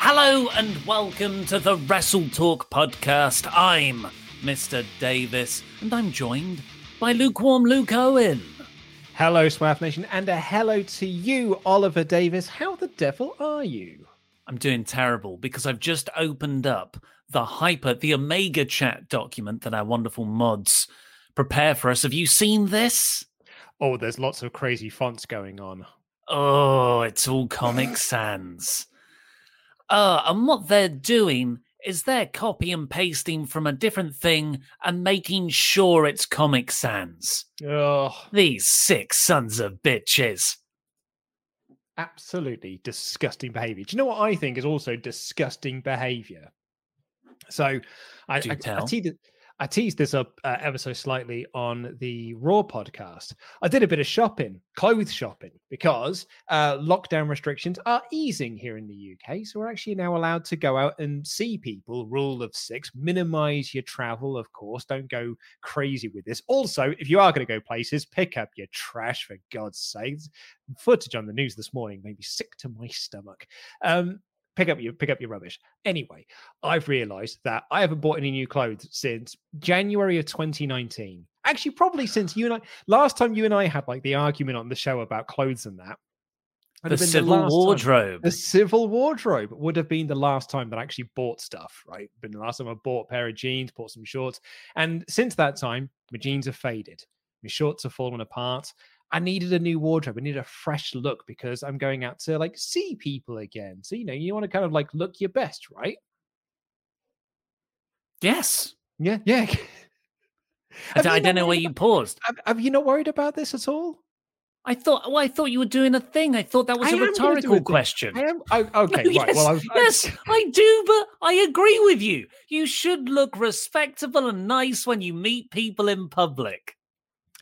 Hello and welcome to the Wrestle Talk podcast. I'm Mr. Davis and I'm joined by lukewarm Luke Owen. Hello, Swaff Nation, and a hello to you, Oliver Davis. How the devil are you? I'm doing terrible because I've just opened up the Hyper, the Omega Chat document that our wonderful mods prepare for us. Have you seen this? Oh, there's lots of crazy fonts going on. Oh, it's all Comic Sans. Uh, and what they're doing is they're copy and pasting from a different thing and making sure it's Comic Sans. Oh, These sick sons of bitches. absolutely disgusting behavior. Do you know what I think is also disgusting behavior? So, I, Do I, I, tell. teased, I teased this up uh, ever so slightly on the Raw podcast. I did a bit of shopping, clothes shopping, because uh, lockdown restrictions are easing here in the UK. So, we're actually now allowed to go out and see people. Rule of six minimize your travel, of course. Don't go crazy with this. Also, if you are going to go places, pick up your trash for God's sakes. Footage on the news this morning made me sick to my stomach. Um, pick up your pick up your rubbish. Anyway, I've realised that I haven't bought any new clothes since January of 2019. Actually, probably since you and I last time you and I had like the argument on the show about clothes and that. The civil time- wardrobe. the civil wardrobe would have been the last time that I actually bought stuff, right? Been the last time I bought a pair of jeans, bought some shorts. And since that time, my jeans have faded. My shorts have fallen apart. I needed a new wardrobe. I needed a fresh look because I'm going out to like see people again. So, you know, you want to kind of like look your best, right? Yes. Yeah, yeah. I, Have d- I you don't know where you paused. Have, have you not worried about this at all? I thought. Well, I thought you were doing a thing. I thought that was I a am gonna do rhetorical a question. I am. I, okay, No, right. yes, Well, I was, yes, I do, but I agree with you. You should look respectable and nice when you meet people in public.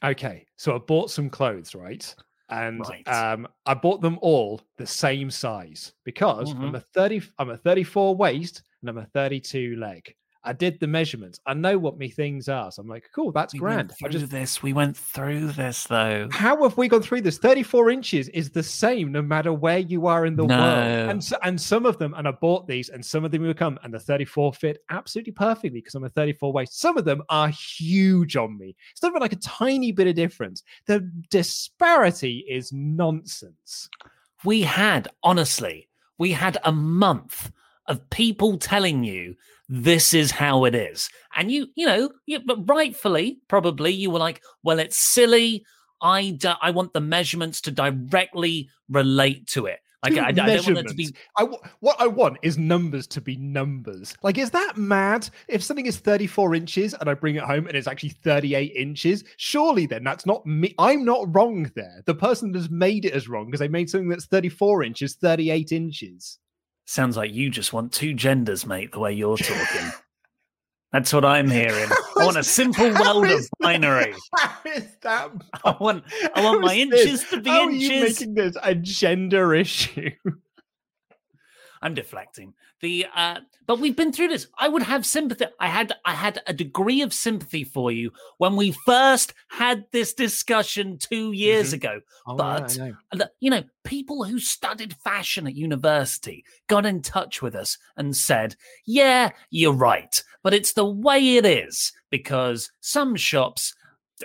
Okay, so I bought some clothes, right? And Right. um, I bought them all the same size because I'm Mhm. a 30, I'm a 34 waist and I'm a 32 leg. I did the measurements. I know what me things are. So I'm like, cool, that's We grand. went I through just this. We went through this though. how have we gone through this? 34 inches is the same no matter where you are in the world. And so, and some of them, and I bought these, and some of them will come, and the 34 fit absolutely perfectly because I'm a 34 waist. Some of them are huge on me. It's not even like a tiny bit of difference. The disparity is nonsense. We had honestly, we had a month of people telling you this is how it is, and you, you know, you, but rightfully, probably you were like, well, it's silly. I, I want the measurements to directly relate to it. Like I, I don't want it to be. I w- what I want is numbers to be numbers. Like, is that mad? If something is 34 inches and I bring it home and it's actually 38 inches, surely then that's not me. I'm not wrong there. The person that's made it is wrong because they made something that's 34 inches, 38 inches. Sounds like you just want two genders, mate, the way you're talking. That's what I'm hearing. I want a simple world of that- binary. How is that? I want I want my is this? inches to be How are you making this a gender issue? I'm deflecting. The uh but we've been through this. I would have sympathy. I had I had a degree of sympathy for you when we first had this discussion 2 years Mhm. ago. Oh, but I know. you know, people who studied fashion at university got in touch with us and said, "Yeah, you're right, but it's the way it is because some shops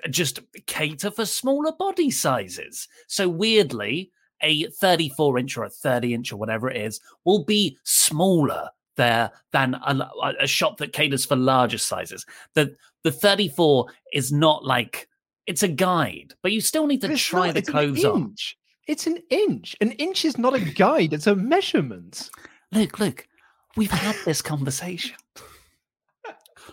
just cater for smaller body sizes. So weirdly, a 34 inch or a 30 inch or whatever it is will be smaller there than a, a shop that caters for larger sizes. The the 34 is not like it's a guide, but you still need to it's try not- the clothes on. It's an inch. An inch is not a guide, it's a measurement. Look, look, we've had this conversation.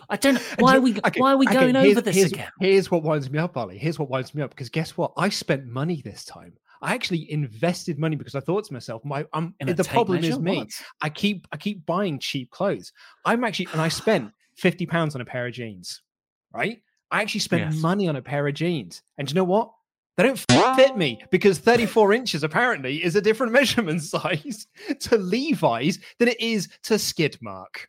I don't know why are we okay, why are we going here's- over this here's, again. Here's what winds me up, Ollie. Here's what winds me up because guess what? I spent money this time. I actually invested money because I thought to myself, my um, the problem is me. What? I keep I keep buying cheap clothes. I'm actually and I spent fifty pounds on a pair of jeans. Right? I actually spent Yes. money on a pair of jeans, and do you know what? They don't fit me because 34 inches apparently is a different measurement size to Levi's than it is to Skidmark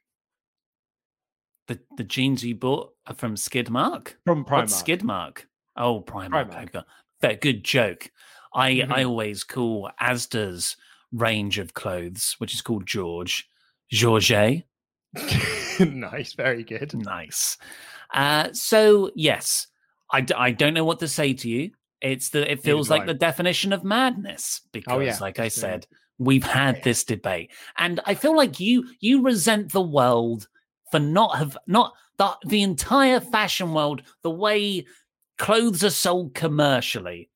The the jeans you bought are from Skidmark. from Primark. What's Skidmark? Oh, Primark. Primark. Fair, good joke. I Mhm. I always call Asda's range of clothes, which is called George, Georget. nice, very good. Nice. Uh, so yes, I, d- I don't know what to say to you. It's the it feels like the definition of madness because, Oh, yeah, like I said, we've had this debate, and I feel like you you resent the world for not have not the the entire fashion world the way clothes are sold commercially.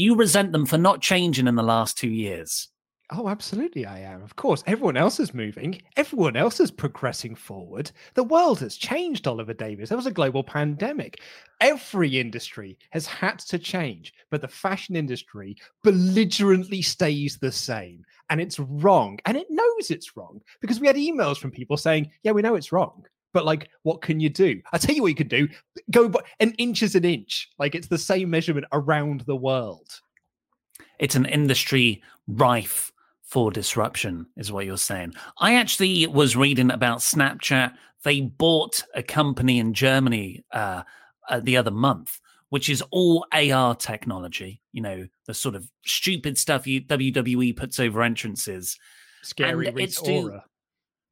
You resent them for not changing in the last two years. Oh, absolutely, I am. Of course, everyone else is moving. Everyone else is progressing forward. The world has changed, Oliver Davis. There was a global pandemic. Every industry has had to change, but the fashion industry belligerently stays the same. And it's wrong. And it knows it's wrong because we had emails from people saying, yeah, we know it's wrong. But like, what can you do? I tell you what you can do. Go by an inch is an inch. Like it's the same measurement around the world. it's an industry rife for disruption is what you're saying i actually was reading about snapchat they bought a company in germany uh, uh, the other month which is all ar technology you know the sort of stupid stuff you wwe puts over entrances Scary And it's Ora.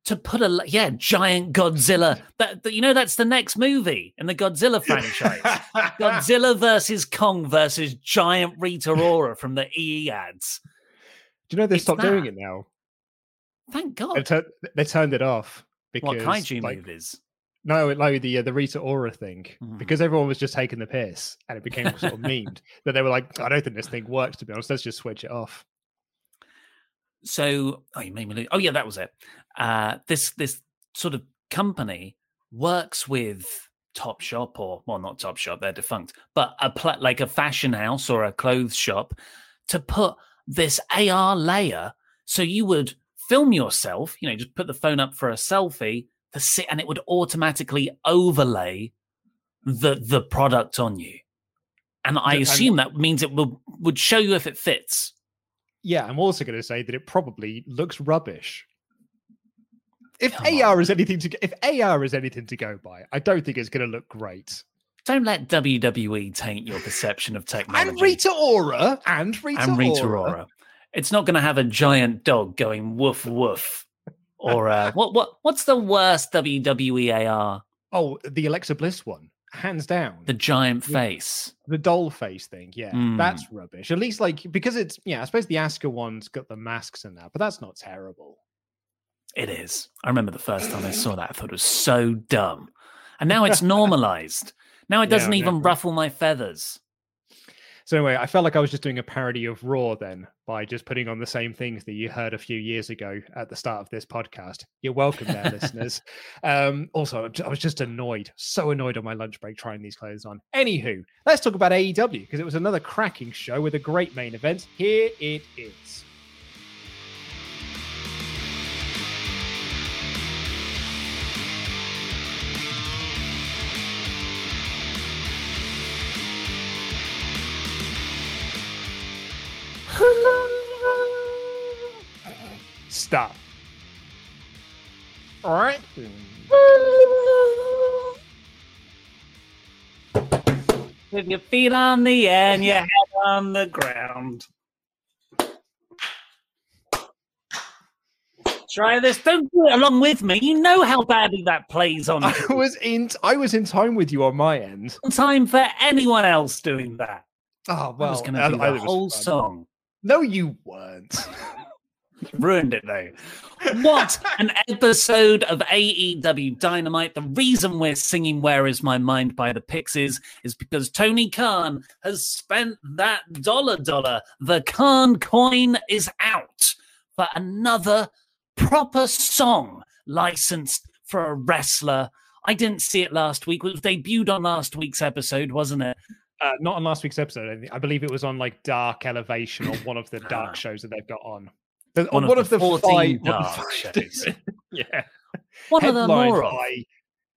To put a yeah giant godzilla that, that you know that's the next movie in the godzilla franchise godzilla versus kong versus giant rita ora from the ee ads Do you know they It's stopped doing it now? thank They, god tur- they turned it off because what kaiju like, movies no, no, the uh, the Rita Ora thing Mhm. because everyone was just taking the piss and it became sort of memed that they were like, I don't think this thing works. To be honest, let's just switch it off. So, oh, you made me lose. Oh, yeah, that was it. Uh, this this sort of company works with Topshop, or well, not Topshop, they're defunct, but a pla- like a fashion house or a clothes shop to put this AR layer, so you would film yourself. You know, just put the phone up for a selfie to sit, and it would automatically overlay the the product on you. And I assume that means it will would show you if it fits. Yeah, I'm also going to say that it probably looks rubbish. If Come AR on. is anything to if AR is anything to go by, I don't think it's going to look great. Don't let WWE taint your perception of technology. And Rita Ora and Rita, and Rita Ora. Ora. It's not going to have a giant dog going woof woof. Or uh, what? What? What's the worst WWE AR? Oh, the Alexa Bliss one, hands down. The giant Yeah. face. the doll face thing yeah Mm. that's rubbish at least like because it's yeah i suppose the Asuka one's got the masks and that but that's not terrible It is. I remember the first time I saw that. I thought it was so dumb, and now it's normalized. Now it doesn't I even ruffle my feathers. So anyway i felt like i was just doing a parody of raw then by just putting on the same things that you heard a few years ago at the start of this podcast. You're welcome there listeners. Um also i was just annoyed so annoyed on my lunch break trying these clothes on. Anywho let's talk about aew because it was another cracking show with a great main event. Here it is Stop. All right. With your feet on the air and your head on the ground. Try this. Don't do it along with me. You know how badly that plays on. I was in. I was in time with you on my end. Time for anyone else doing that. Oh I well, was going to do I- I the whole song. No, you weren't. Ruined it though. What an episode of AEW Dynamite. The reason we're singing Where Is My Mind by the Pixies is because Tony Khan has spent that dollar dollar. The Khan coin is out for another proper song licensed for a wrestler. I didn't see it last week. It was debuted on last week's episode, wasn't it? Uh, not on last week's episode. I, believe it was on like Dark Elevation or one of the dark shows that they've got on. The- One on of the 14 five, one of the dark five shows. yeah. One of the Headlined more of. by,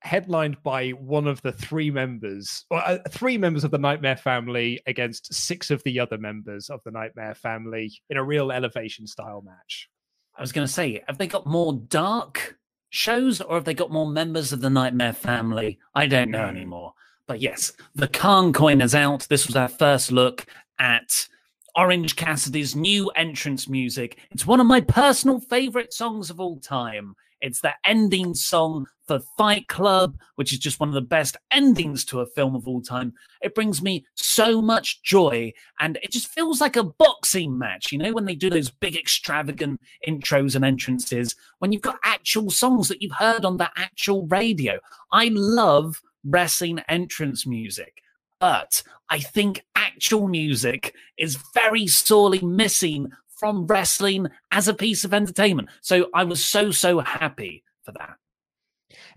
headlined by one of the three members, or uh, three members of the Nightmare family against six of the other members of the Nightmare family in a real elevation style match. I was going to say, have they got more dark shows or have they got more members of the Nightmare family? I don't know anymore. But yes, the Khan coin is out. This was our first look at Orange Cassidy's new entrance music. It's one of my personal favorite songs of all time. It's the ending song for Fight Club, which is just one of the best endings to a film of all time. It brings me so much joy and it just feels like a boxing match. You know, when they do those big, extravagant intros and entrances, when you've got actual songs that you've heard on the actual radio. I love wrestling entrance music, but I think actual music is very sorely missing from wrestling as a piece of entertainment. So I was so, so happy for that.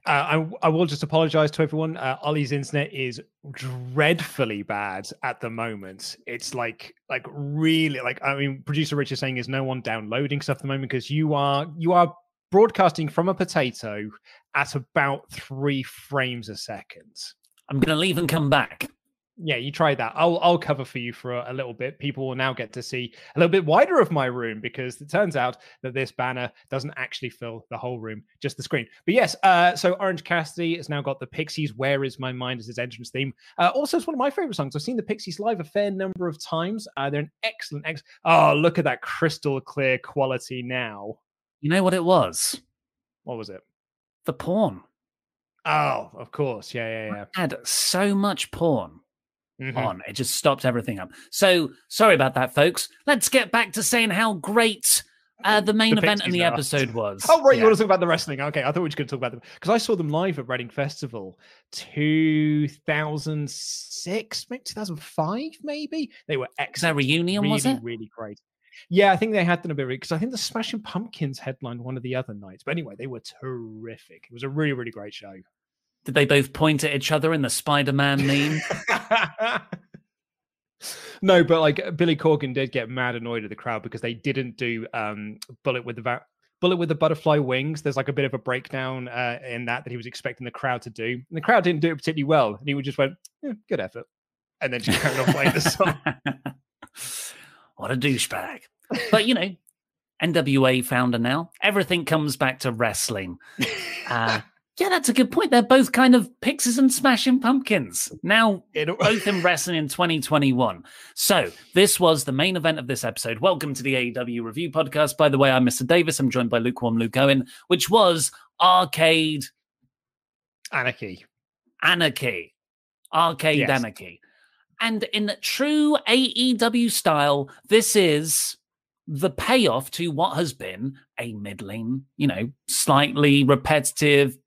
Uh, I, I will just apologize to everyone. Uh, Ollie's internet is dreadfully bad at the moment. It's like, like really, like I mean, producer Rich is saying, is no one downloading stuff at the moment because you are you are broadcasting from a potato at about three frames a second. I'm going to leave and come back. Yeah, you try that. I'll I'll cover for you for a, a little bit. People will now get to see a little bit wider of my room because it turns out that this banner doesn't actually fill the whole room, just the screen. But yes, uh, so Orange Cassidy has now got the Pixies. Where is my mind as his entrance theme? Uh, also, it's one of my favorite songs. I've seen the Pixies live a fair number of times. Uh, they're an excellent, ex- oh look at that crystal clear quality now. You know what it was? What was it? The porn. Oh, of course, yeah, yeah, yeah. Had so much porn Mhm. on. It just stopped everything up. So sorry about that, folks. Let's get back to saying how great uh, the main The event in Pixies the episode was. Oh, right. You want to talk about the wrestling? Okay. I thought we were just going to talk about them because I saw them live at Reading Festival 2006, maybe 2005, maybe. They were excellent. reunion, really, was it? Really great. Yeah, I think they had done a bit because I think the Smashing Pumpkins headlined one of the other nights. But anyway, they were terrific. It was a really, really great show. Did they both point at each other in the Spider-Man meme? no, but like Billy Corgan did get mad annoyed at the crowd because they didn't do um Bullet with the va- Bullet with the butterfly wings. There's like a bit of a breakdown uh, in that that he was expecting the crowd to do. And the crowd didn't do it particularly well, and he would just went, "Yeah, "Good effort," and then just carried on playing the song. what a douchebag. But you know, NWA founder now. Everything comes back to wrestling. Uh, yeah, that's a good point. They're both kind of Pixies and Smashing Pumpkins. Now, both in wrestling in 2021. So, this was the main event of this episode. Welcome to the AEW Review Podcast. By the way, I'm Mr. Davis. I'm joined by lukewarm Luke Owen, which was Arcade Anarchy. Anarchy. Arcade Yes. Anarchy. And in true AEW style, this is the payoff to what has been a middling, you know, slightly repetitive,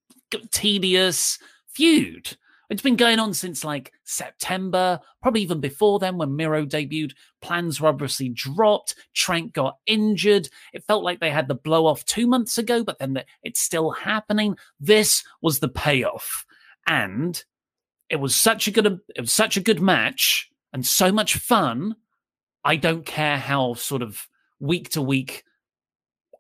tedious feud. It's been going on since like September, probably even before then when Miro debuted. Plans were obviously dropped. Trent got injured. It felt like they had the blow off two months ago, but then the, it's still happening. This was the payoff. And it was such a good it was such a good match and so much fun. I don't care how sort of week to week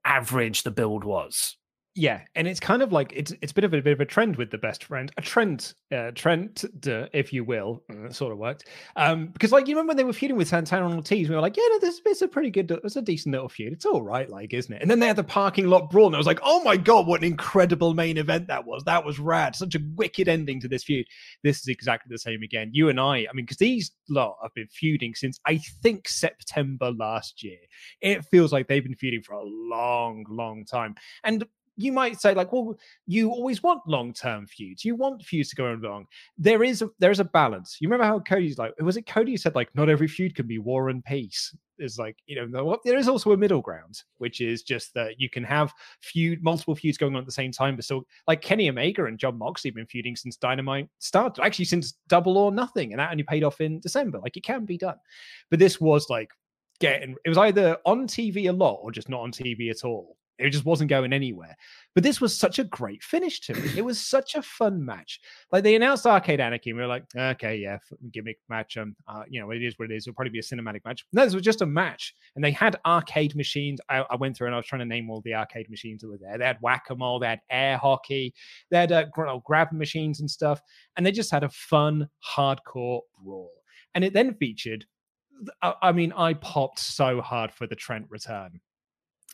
average the build was. Yeah, and it's kind of like it's it's a bit of a bit of a trend with the best friend, a trend, uh, trend, if you will. Uh, sort of worked, um, because like you remember when they were feuding with Santana and Ortiz, we were like, yeah, no, this is a pretty good, it's a decent little feud. It's all right, like, isn't it? And then they had the parking lot brawl, and I was like, oh my god, what an incredible main event that was! That was rad, such a wicked ending to this feud. This is exactly the same again. You and I, I mean, because these lot have been feuding since I think September last year. It feels like they've been feuding for a long, long time, and you might say like well you always want long-term feuds. You want feuds to go on long. There is a, there is a balance. You remember how cody's like was it cody said like not every feud can be war and peace? Is like you know there is also a middle ground which is just that you can have feud multiple feuds going on at the same time but still like kenny omega and jon moxley have been feuding since dynamite started actually since double or nothing and that only paid off in december. Like it can be done. But this was like getting it was either on tv a lot or just not on tv at all it just wasn't going anywhere. But this was such a great finish to it. It was such a fun match. Like they announced Arcade Anarchy, and we were like, okay, yeah, gimmick match. Um, uh, you know, it is what it is. It'll probably be a cinematic match. No, this was just a match, and they had arcade machines. I, I went through and I was trying to name all the arcade machines that were there. They had whack a mole, they had air hockey, they had uh, grab machines and stuff, and they just had a fun, hardcore brawl. And it then featured I mean, I popped so hard for the Trent return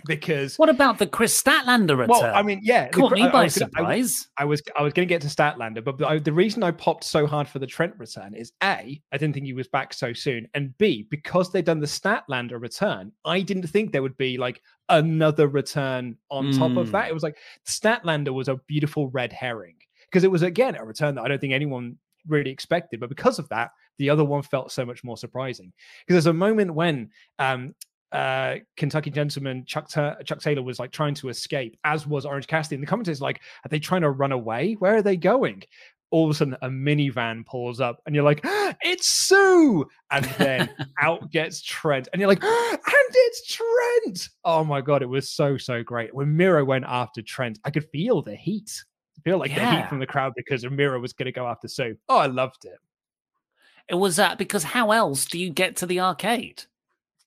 because what about the Kris Statlander return? Well, I mean, yeah, caught me by I, surprise. I, I, was I was going to get to Statlander, but I, the reason I popped so hard for the Trent return is a I didn't think he was back so soon, and b because they'd done the Statlander return, I didn't think there would be like another return on mm. top of that. Hmm. It was like Statlander was a beautiful red herring because it was again a return that I don't think anyone really expected, but because of that, the other one felt so much more surprising. Because there's a moment when um, uh, Kentucky gentleman Chuck Chuck Taylor was like trying to escape, as was Orange Cassidy. And the commentators like, are they trying to run away? Where are they going? All of a sudden, a minivan pulls up, and you're like, "It's Sue!" And then out gets Trent, and you're like, "And it's Trent!" Oh my god, it was so so great. When Miro went after Trent, I could feel the heat, I feel like yeah. the heat from the crowd because Miro was going to go after Sue. Oh, I loved it. It was that uh, because how else do you get to the arcade?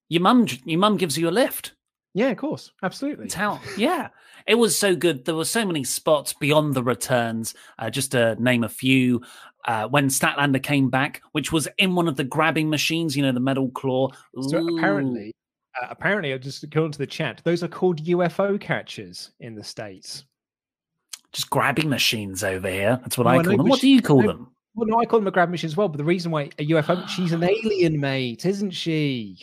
Your mum your mum gives you a lift. Yeah, of course, absolutely. It's how, yeah, it was so good. There were so many spots beyond the returns. Uh, just to name a few, uh, when Statlander came back, which was in one of the grabbing machines, you know, the metal claw. Ooh. So apparently, uh, apparently, I'll just go into the chat. Those are called UFO catchers in the states. Just grabbing machines over here. That's what I call them. What do you call no, them? Well, no, I call them a grab machine as well. But the reason why a UFO, she's an alien, mate, isn't she?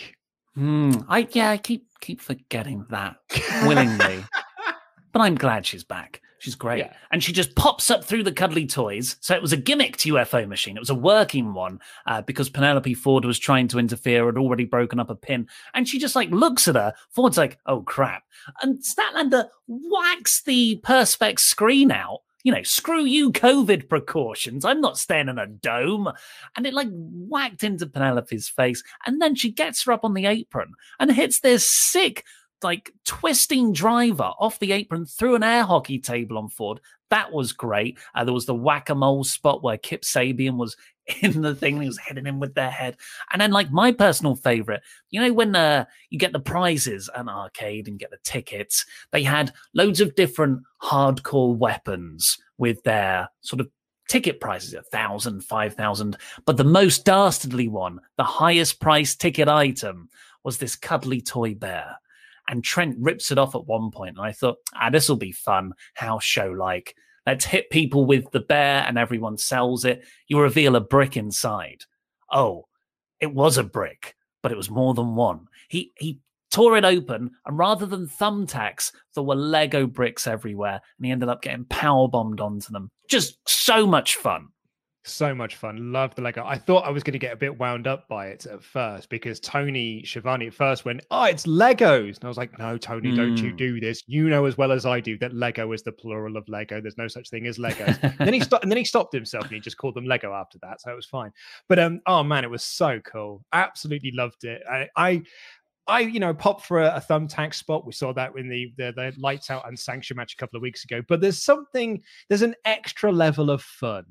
Hmm. I yeah, I keep keep forgetting that willingly, but I'm glad she's back. She's great, yeah. and she just pops up through the cuddly toys. So it was a gimmicked UFO machine. It was a working one uh, because Penelope Ford was trying to interfere, had already broken up a pin, and she just like looks at her. Ford's like, "Oh crap!" And Statlander whacks the perspex screen out you know, screw you, COVID precautions. I'm not staying in a dome. And it like whacked into Penelope's face. And then she gets her up on the apron and hits this sick, like twisting driver off the apron through an air hockey table on Ford. That was great. Uh, there was the whack a mole spot where Kip Sabian was in the thing. and He was hitting him with their head. And then, like, my personal favorite, you know, when uh, you get the prizes at an arcade and get the tickets, they had loads of different hardcore weapons with their sort of ticket prices a thousand, five thousand. But the most dastardly one, the highest price ticket item, was this cuddly toy bear. And Trent rips it off at one point, and I thought, ah, this will be fun, house show like. Let's hit people with the bear and everyone sells it. You reveal a brick inside. Oh, it was a brick, but it was more than one. He he tore it open, and rather than thumbtacks, there were Lego bricks everywhere, and he ended up getting power bombed onto them. Just so much fun. So much fun. Love the Lego. I thought I was going to get a bit wound up by it at first because Tony Schiavone at first went, Oh, it's Legos. And I was like, No, Tony, mm. don't you hmm. do this. You know as well as I do that Lego is the plural of Lego. There's no such thing as Legos. then he stopped and then he stopped himself and he just called them Lego after that. So it was fine. But um, oh man, it was so cool. Absolutely loved it. I I I, you know, popped for a, a thumbtack spot. We saw that in the, the, the lights out and sanction match a couple of weeks ago. But there's something, there's an extra level of fun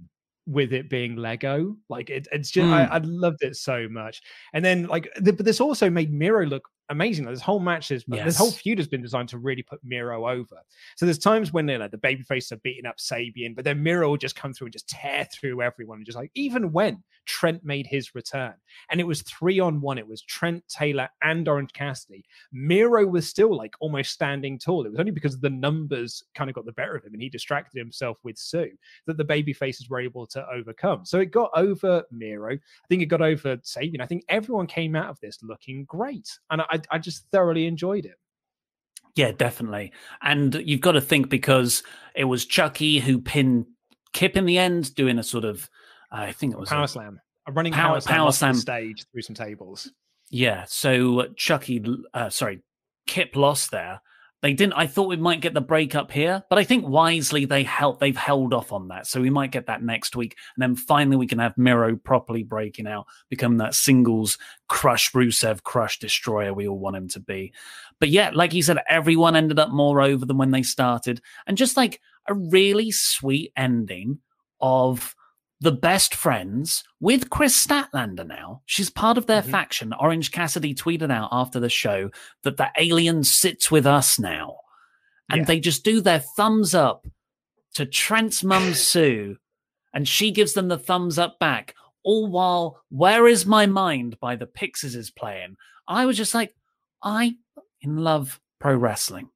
with it being Lego. Like it, it's just, mm. I, I, loved it so much. And then like, the, but this also made Miro look amazing. Like, this whole match is Yes. this whole feud has been designed to really put Miro over. So there's times when they're like the babyface are beating up Sabian, but then Miro will just come through and just tear through everyone. And just like even when Trent made his return, and it was three on one, it was Trent Taylor and Orange Cassidy. Miro was still like almost standing tall. It was only because the numbers kind of got the better of him and he distracted himself with Sue that the baby faces were able to overcome. So it got over Miro. I think it got over Sabian. I think everyone came out of this looking great. And I, I just thoroughly enjoyed it. Yeah, definitely. And you've got to think because it was Chucky who pinned Kip in the end, doing a sort of, I think it was Power a- slam. A running Power- power, slam power slam. stage through some tables. Yeah, so Chucky, uh, sorry, Kip lost there. They didn't. I thought we might get the break up here, but I think wisely they held. They've held off on that, so we might get that next week, and then finally we can have Miro properly breaking out, become that singles crush Rusev, crush destroyer we all want him to be. But yeah, like you said, everyone ended up more over than when they started, and just like a really sweet ending of the best friends with Kris Statlander now. She's part of their mm-hmm. faction. Orange Cassidy tweeted out after the show that the alien sits with us now. And Yeah. they just do their thumbs up to Trent's mum, Sue, and she gives them the thumbs up back. All while Where Is My Mind by the Pixies is playing. I was just like, I in love pro wrestling.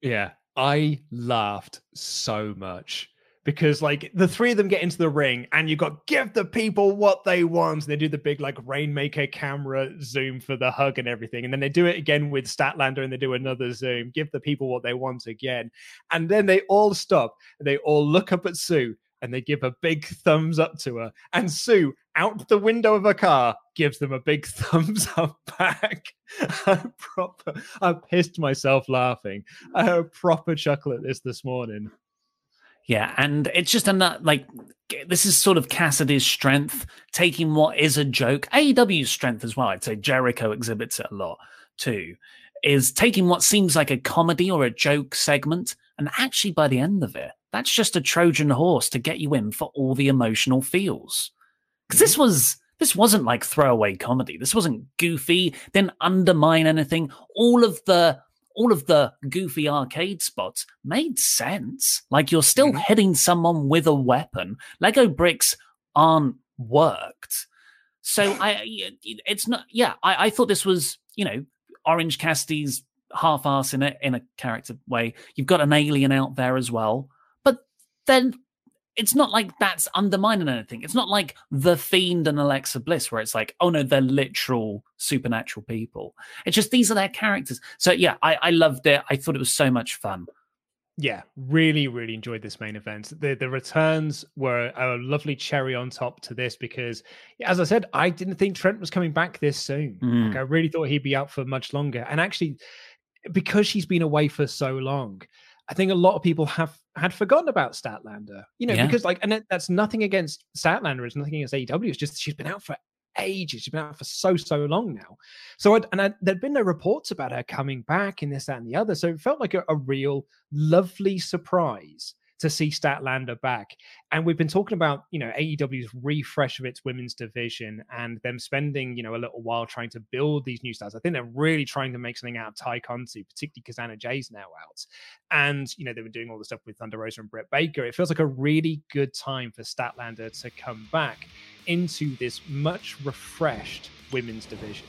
Yeah, I laughed so much because like the three of them get into the ring and you've got give the people what they want. and They do the big like rainmaker camera zoom for the hug and everything, and then they do it again with Statlander and they do another zoom. Give the people what they want again, and then they all stop and they all look up at Sue and they give a big thumbs up to her, and Sue out the window of a car gives them a big thumbs up back. I proper, I pissed myself laughing. I had a proper chuckle at this this morning. Yeah, and it's just another like this is sort of Cassidy's strength, taking what is a joke. AEW's strength as well. I'd say Jericho exhibits it a lot too. Is taking what seems like a comedy or a joke segment, and actually by the end of it, that's just a Trojan horse to get you in for all the emotional feels. Because this mm-hmm. was this wasn't like throwaway comedy. This wasn't goofy. Didn't undermine anything. All of the all of the goofy arcade spots made sense. Like you're still mm-hmm. hitting someone with a weapon. Lego bricks aren't worked. So I, it's not. Yeah, I, I thought this was, you know, Orange Cassidy's half-ass in it in a character way. You've got an alien out there as well, but then it's not like that's undermining anything. It's not like the Fiend and Alexa Bliss, where it's like, oh no, they're literal supernatural people. It's just these are their characters. So yeah, I, I loved it. I thought it was so much fun. Yeah, really, really enjoyed this main event. The the returns were a lovely cherry on top to this because, as I said, I didn't think Trent was coming back this soon. Mm. Like I really thought he'd be out for much longer. And actually, because she's been away for so long, I think a lot of people have had forgotten about Statlander. You know, Yeah. because like, and that's nothing against Statlander. It's nothing against AEW. It's just she's been out for ages. She's been out for so so long now. So I'd, and I, there'd been no reports about her coming back in this that and the other. So it felt like a, a real lovely surprise to see Statlander back. And we've been talking about, you know, AEW's refresh of its women's division and them spending, you know, a little while trying to build these new stars. I think they're really trying to make something out of Tay Conti, particularly because Anna Jay's now out. And, you know, they were doing all the stuff with Thunder Rosa and Britt Baker. It feels like a really good time for Statlander to come back into this much refreshed women's division.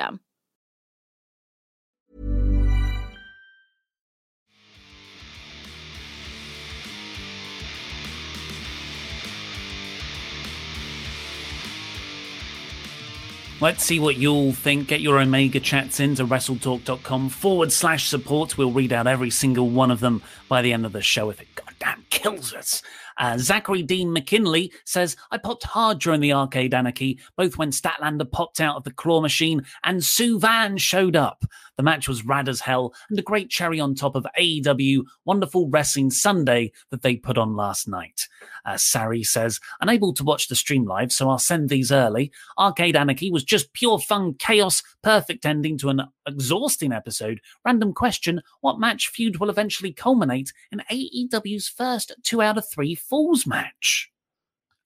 Let's see what you all think. Get your Omega chats into wrestletalk.com forward slash support. We'll read out every single one of them by the end of the show if it goddamn kills us. Uh, Zachary Dean McKinley says, I popped hard during the arcade anarchy, both when Statlander popped out of the claw machine and Sue Van showed up. The match was rad as hell and a great cherry on top of AEW Wonderful Wrestling Sunday that they put on last night. Uh, Sari says, unable to watch the stream live, so I'll send these early. Arcade Anarchy was just pure fun chaos, perfect ending to an exhausting episode. Random question What match feud will eventually culminate in AEW's first two out of three Falls match?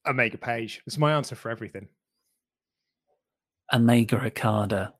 Omega Page. It's my answer for everything. Omega Okada.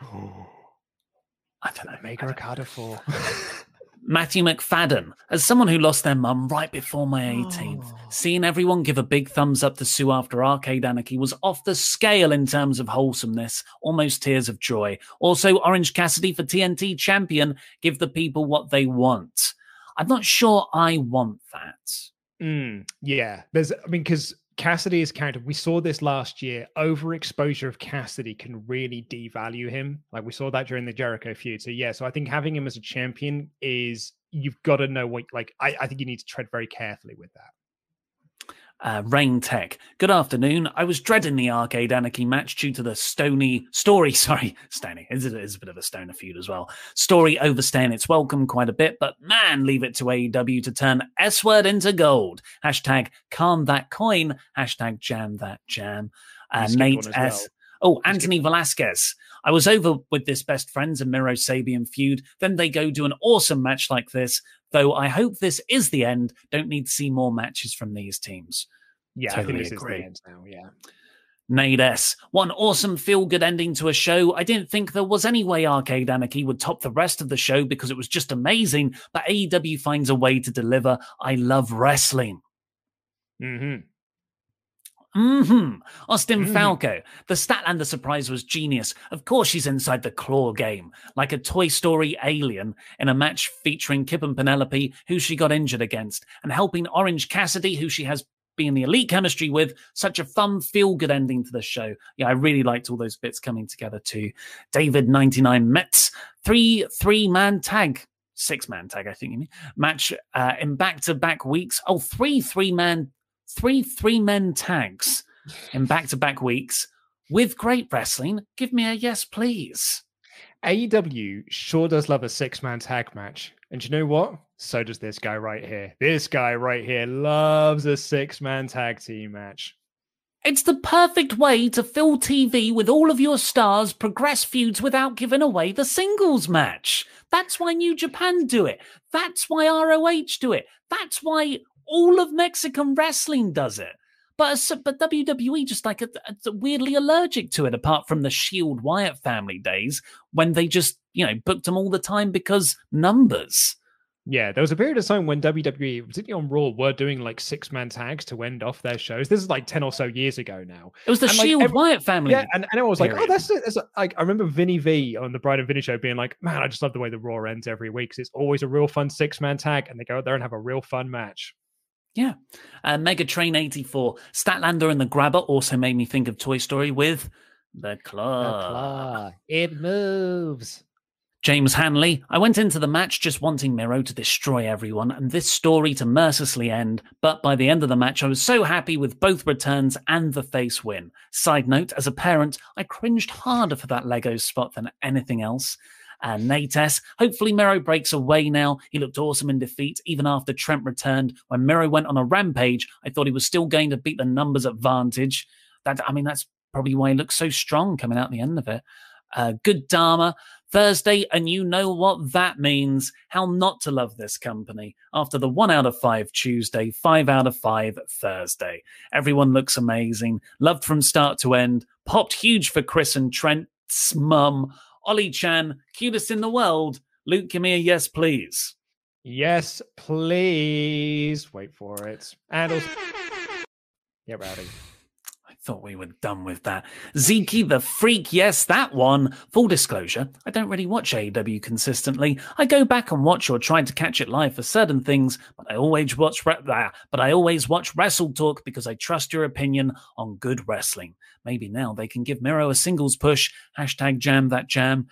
I don't know. Omega Okada 4. Matthew McFadden, as someone who lost their mum right before my 18th, oh. seeing everyone give a big thumbs up to Sue after Arcade Anarchy was off the scale in terms of wholesomeness, almost tears of joy. Also, Orange Cassidy for TNT champion, give the people what they want. I'm not sure I want that. Mm, yeah, there's, I mean, because Cassidy is character. We saw this last year. Overexposure of Cassidy can really devalue him. Like we saw that during the Jericho feud. So yeah, so I think having him as a champion is you've got to know what like I, I think you need to tread very carefully with that. Uh, Rain Tech. Good afternoon. I was dreading the Arcade Anarchy match due to the stony story. Sorry, stony. It is a bit of a stoner feud as well. Story overstaying its welcome quite a bit, but man, leave it to AEW to turn S word into gold. Hashtag calm that coin. Hashtag jam that jam. Uh, Nate S. Well. Oh, Anthony Velasquez. I was over with this best friends and Miro Sabian feud. Then they go do an awesome match like this. Though I hope this is the end. Don't need to see more matches from these teams. Yeah, totally I think this agree. is the end now. Yeah. Nate S. An awesome feel good ending to a show. I didn't think there was any way Arcade Anarchy would top the rest of the show because it was just amazing, but AEW finds a way to deliver. I love wrestling. hmm hmm Austin mm. Falco. The Statlander surprise was genius. Of course, she's inside the claw game, like a Toy Story alien in a match featuring Kip and Penelope, who she got injured against, and helping Orange Cassidy, who she has been the elite chemistry with. Such a fun, feel good ending to the show. Yeah, I really liked all those bits coming together too. David 99 Metz, three three man tag. Six man tag, I think you mean. Match uh, in back to back weeks. Oh, three three man three three men tags in back to back weeks with great wrestling. Give me a yes, please. AEW sure does love a six man tag match. And you know what? So does this guy right here. This guy right here loves a six man tag team match. It's the perfect way to fill TV with all of your stars, progress feuds without giving away the singles match. That's why New Japan do it. That's why ROH do it. That's why All of Mexican wrestling does it. But, uh, but WWE just like a, a, weirdly allergic to it, apart from the Shield Wyatt family days when they just you know booked them all the time because numbers. Yeah, there was a period of time when WWE, particularly on Raw, were doing like six man tags to end off their shows. This is like 10 or so years ago now. It was the and, Shield like, every, Wyatt family. Yeah, and, and everyone was period. like, oh, that's it. That's like, I remember Vinny V on the Bryan and Vinny show being like, man, I just love the way the Raw ends every week because it's always a real fun six man tag and they go out there and have a real fun match. Yeah. Uh, Mega Train 84. Statlander and the Grabber also made me think of Toy Story with the claw. The claw. It moves. James Hanley, I went into the match just wanting Miro to destroy everyone and this story to mercilessly end, but by the end of the match, I was so happy with both returns and the face win. Side note, as a parent, I cringed harder for that Lego spot than anything else. And Nates, hopefully Miro breaks away now. He looked awesome in defeat, even after Trent returned. When Miro went on a rampage, I thought he was still going to beat the numbers advantage. That I mean, that's probably why he looks so strong coming out the end of it. Uh, good Dharma. Thursday, and you know what that means. How not to love this company after the one out of five Tuesday, five out of five Thursday. Everyone looks amazing, loved from start to end, popped huge for Kris and Trent's mum. Ollie Chan, cutest in the world. Luke, give me a yes, please. Yes, please. Wait for it. And also, get ready. Thought we were done with that. Zeke the Freak, yes, that one. Full disclosure, I don't really watch AEW consistently. I go back and watch or try to catch it live for certain things, but I always watch but I always watch Wrestle Talk because I trust your opinion on good wrestling. Maybe now they can give Miro a singles push. Hashtag jam that jam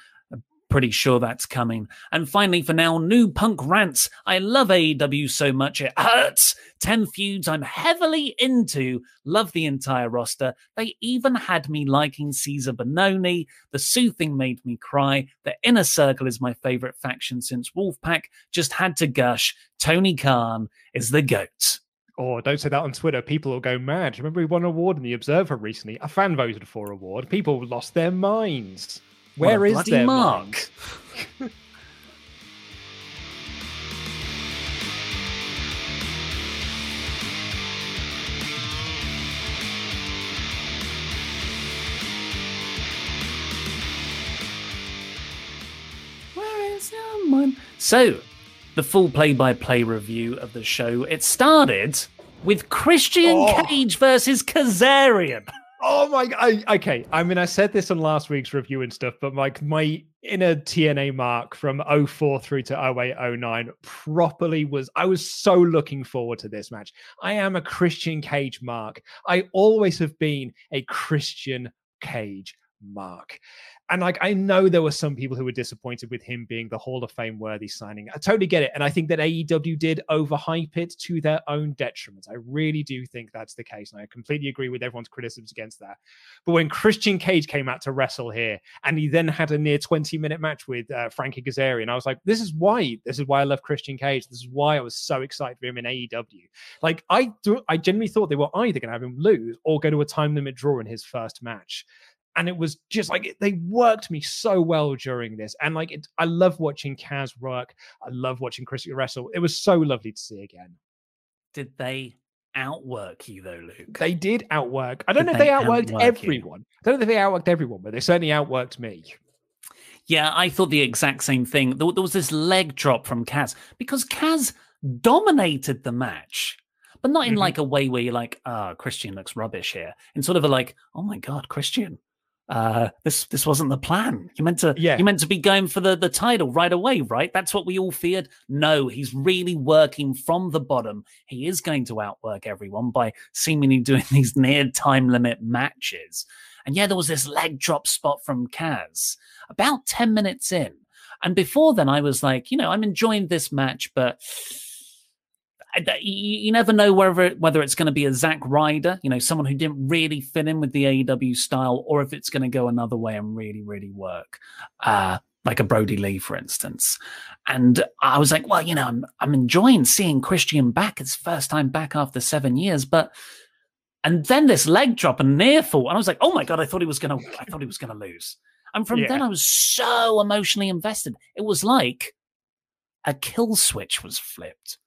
pretty sure that's coming. And finally, for now, new punk rants. I love AEW so much it hurts. 10 feuds I'm heavily into. Love the entire roster. They even had me liking Cezar Bononi. The soothing made me cry. The inner circle is my favorite faction since Wolfpac. Just had to gush. Tony Khan is the GOAT. Oh, don't say that on Twitter. People will go mad. Remember, we won an award in the Observer recently. A fan voted for award. People lost their minds. Where is their mark? Where is someone? So, the full play-by-play review of the show. It started with Christian oh. Cage versus Kazarian. Oh my! I, okay, I mean, I said this on last week's review and stuff, but like my inner TNA mark from 04 through to 08, 09 properly was. I was so looking forward to this match. I am a Christian Cage mark. I always have been a Christian Cage mark. And like I know there were some people who were disappointed with him being the Hall of Fame worthy signing. I totally get it. And I think that AEW did overhype it to their own detriment. I really do think that's the case. And I completely agree with everyone's criticisms against that. But when Christian Cage came out to wrestle here and he then had a near 20 minute match with uh, Frankie Kazarian, I was like, this is why, this is why I love Christian Cage. This is why I was so excited for him in AEW. Like I I genuinely thought they were either going to have him lose or go to a time limit draw in his first match and it was just like they worked me so well during this and like it, i love watching kaz work i love watching chris wrestle it was so lovely to see again did they outwork you though luke they did outwork i don't did know if they, they outworked outwork everyone you? i don't know if they outworked everyone but they certainly outworked me yeah i thought the exact same thing there, there was this leg drop from kaz because kaz dominated the match but not in mm-hmm. like a way where you're like, ah, oh, Christian looks rubbish here. In sort of a like, oh my God, Christian, uh, this this wasn't the plan. You meant to yeah. you meant to be going for the the title right away, right? That's what we all feared. No, he's really working from the bottom. He is going to outwork everyone by seemingly doing these near time limit matches. And yeah, there was this leg drop spot from Kaz about 10 minutes in. And before then, I was like, you know, I'm enjoying this match, but you, never know whether whether it's going to be a Zack Ryder, you know, someone who didn't really fit in with the AEW style, or if it's going to go another way and really, really work. Uh, like a Brodie Lee, for instance. And I was like, well, you know, I'm, I'm enjoying seeing Christian back. It's first time back after seven years, but and then this leg drop and near fall, and I was like, oh my god, I thought he was gonna, I thought he was gonna lose. And from yeah. then, I was so emotionally invested. It was like a kill switch was flipped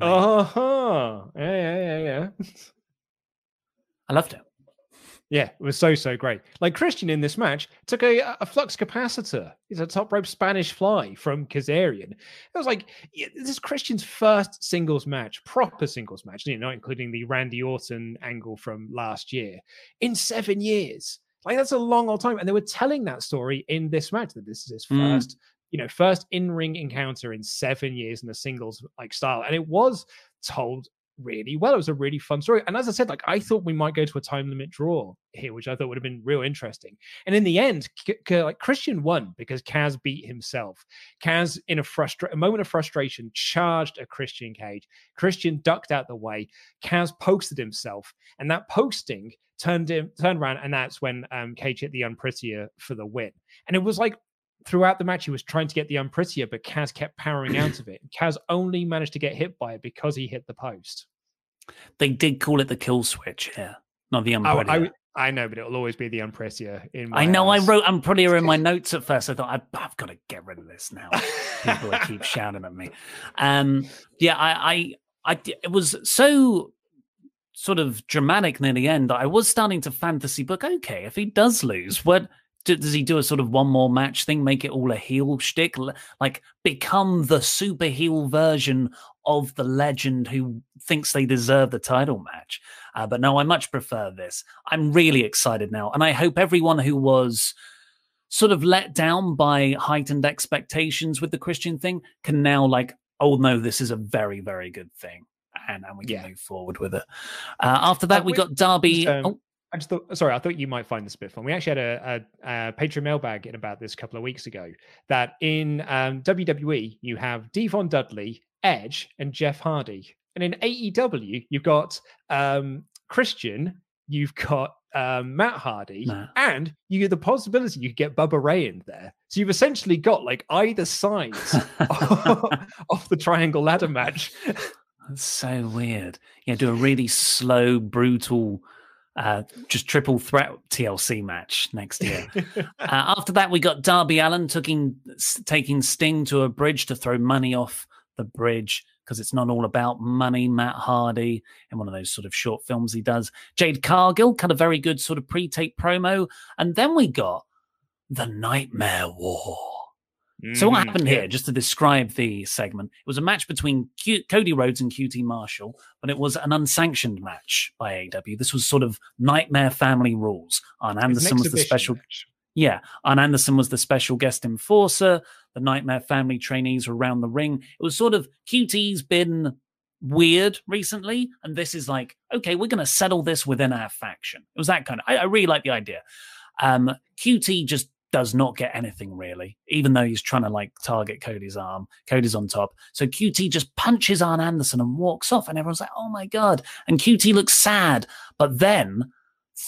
Uh huh. Yeah, yeah, yeah, yeah. I loved it. Yeah, it was so so great. Like Christian in this match took a, a flux capacitor. He's a top rope Spanish fly from Kazarian. It was like yeah, this is Christian's first singles match, proper singles match, you know, not including the Randy Orton angle from last year in seven years. Like that's a long old time, and they were telling that story in this match that this is his Mm. You know, first in ring encounter in seven years in the singles like style, and it was told really well. It was a really fun story. And as I said, like I thought we might go to a time limit draw here, which I thought would have been real interesting. And in the end, K- K- like Christian won because Kaz beat himself. Kaz, in a frustra- a moment of frustration, charged a Christian cage. Christian ducked out the way. Kaz posted himself, and that posting turned him turned around, and that's when um, Cage hit the unprettier for the win. And it was like throughout the match, he was trying to get the unprettier, but Kaz kept powering out of it. Kaz only managed to get hit by it because he hit the post. They did call it the kill switch here, not the Oh. I, I know, but it'll always be the unprettier in my I know I eyes. wrote Umbrella in my notes at first. I thought I've, I've got to get rid of this now. People keep shouting at me. Um, yeah, I, it was so sort of dramatic near the end. that I was starting to fantasy book. Okay, if he does lose, what d- does he do? A sort of one more match thing, make it all a heel shtick, like become the super heel version of the legend who thinks they deserve the title match. Uh, but no, I much prefer this. I'm really excited now, and I hope everyone who was sort of let down by heightened expectations with the Christian thing can now like, oh no, this is a very very good thing, and and we can Yeah. move forward with it. Uh, after that, Uh, we we- got Darby. Um, oh, I just thought, sorry, I thought you might find this a bit fun. We actually had a, a, a Patreon mailbag in about this a couple of weeks ago. That in um, WWE you have Devon Dudley, Edge, and Jeff Hardy, and in AEW you've got um, Christian, you've got um, Matt Hardy, and you get the possibility you could get Bubba Ray in there. So you've essentially got like either side of the triangle ladder match. That's so weird. Yeah, do a really slow, brutal, uh, just triple threat TLC match next year. uh, after that, we got Darby Allin taking taking Sting to a bridge to throw money off the bridge because it's not all about money. Matt Hardy in one of those sort of short films he does. Jade Cargill cut a very good sort of pre-tape promo, and then we got the Nightmare War. So what Mhm, happened here, just to describe the segment, it was a match between Q- Cody Rhodes and QT Marshall, but it was an unsanctioned match by AW. This was sort of Nightmare Family rules. Arn It's an Anderson was the special. match. Yeah, Arn Anderson was the special guest enforcer. The Nightmare Family trainees were around the ring. It was sort of QT's been weird recently, and this is like, okay, we're going to settle this within our faction. It was that kind of. I, I really like the idea. Um, QT just does not get anything really, even though he's trying to like target Cody's arm. Cody's on top. So QT just punches Arn Anderson and walks off, and everyone's like, oh my God. And QT looks sad. But then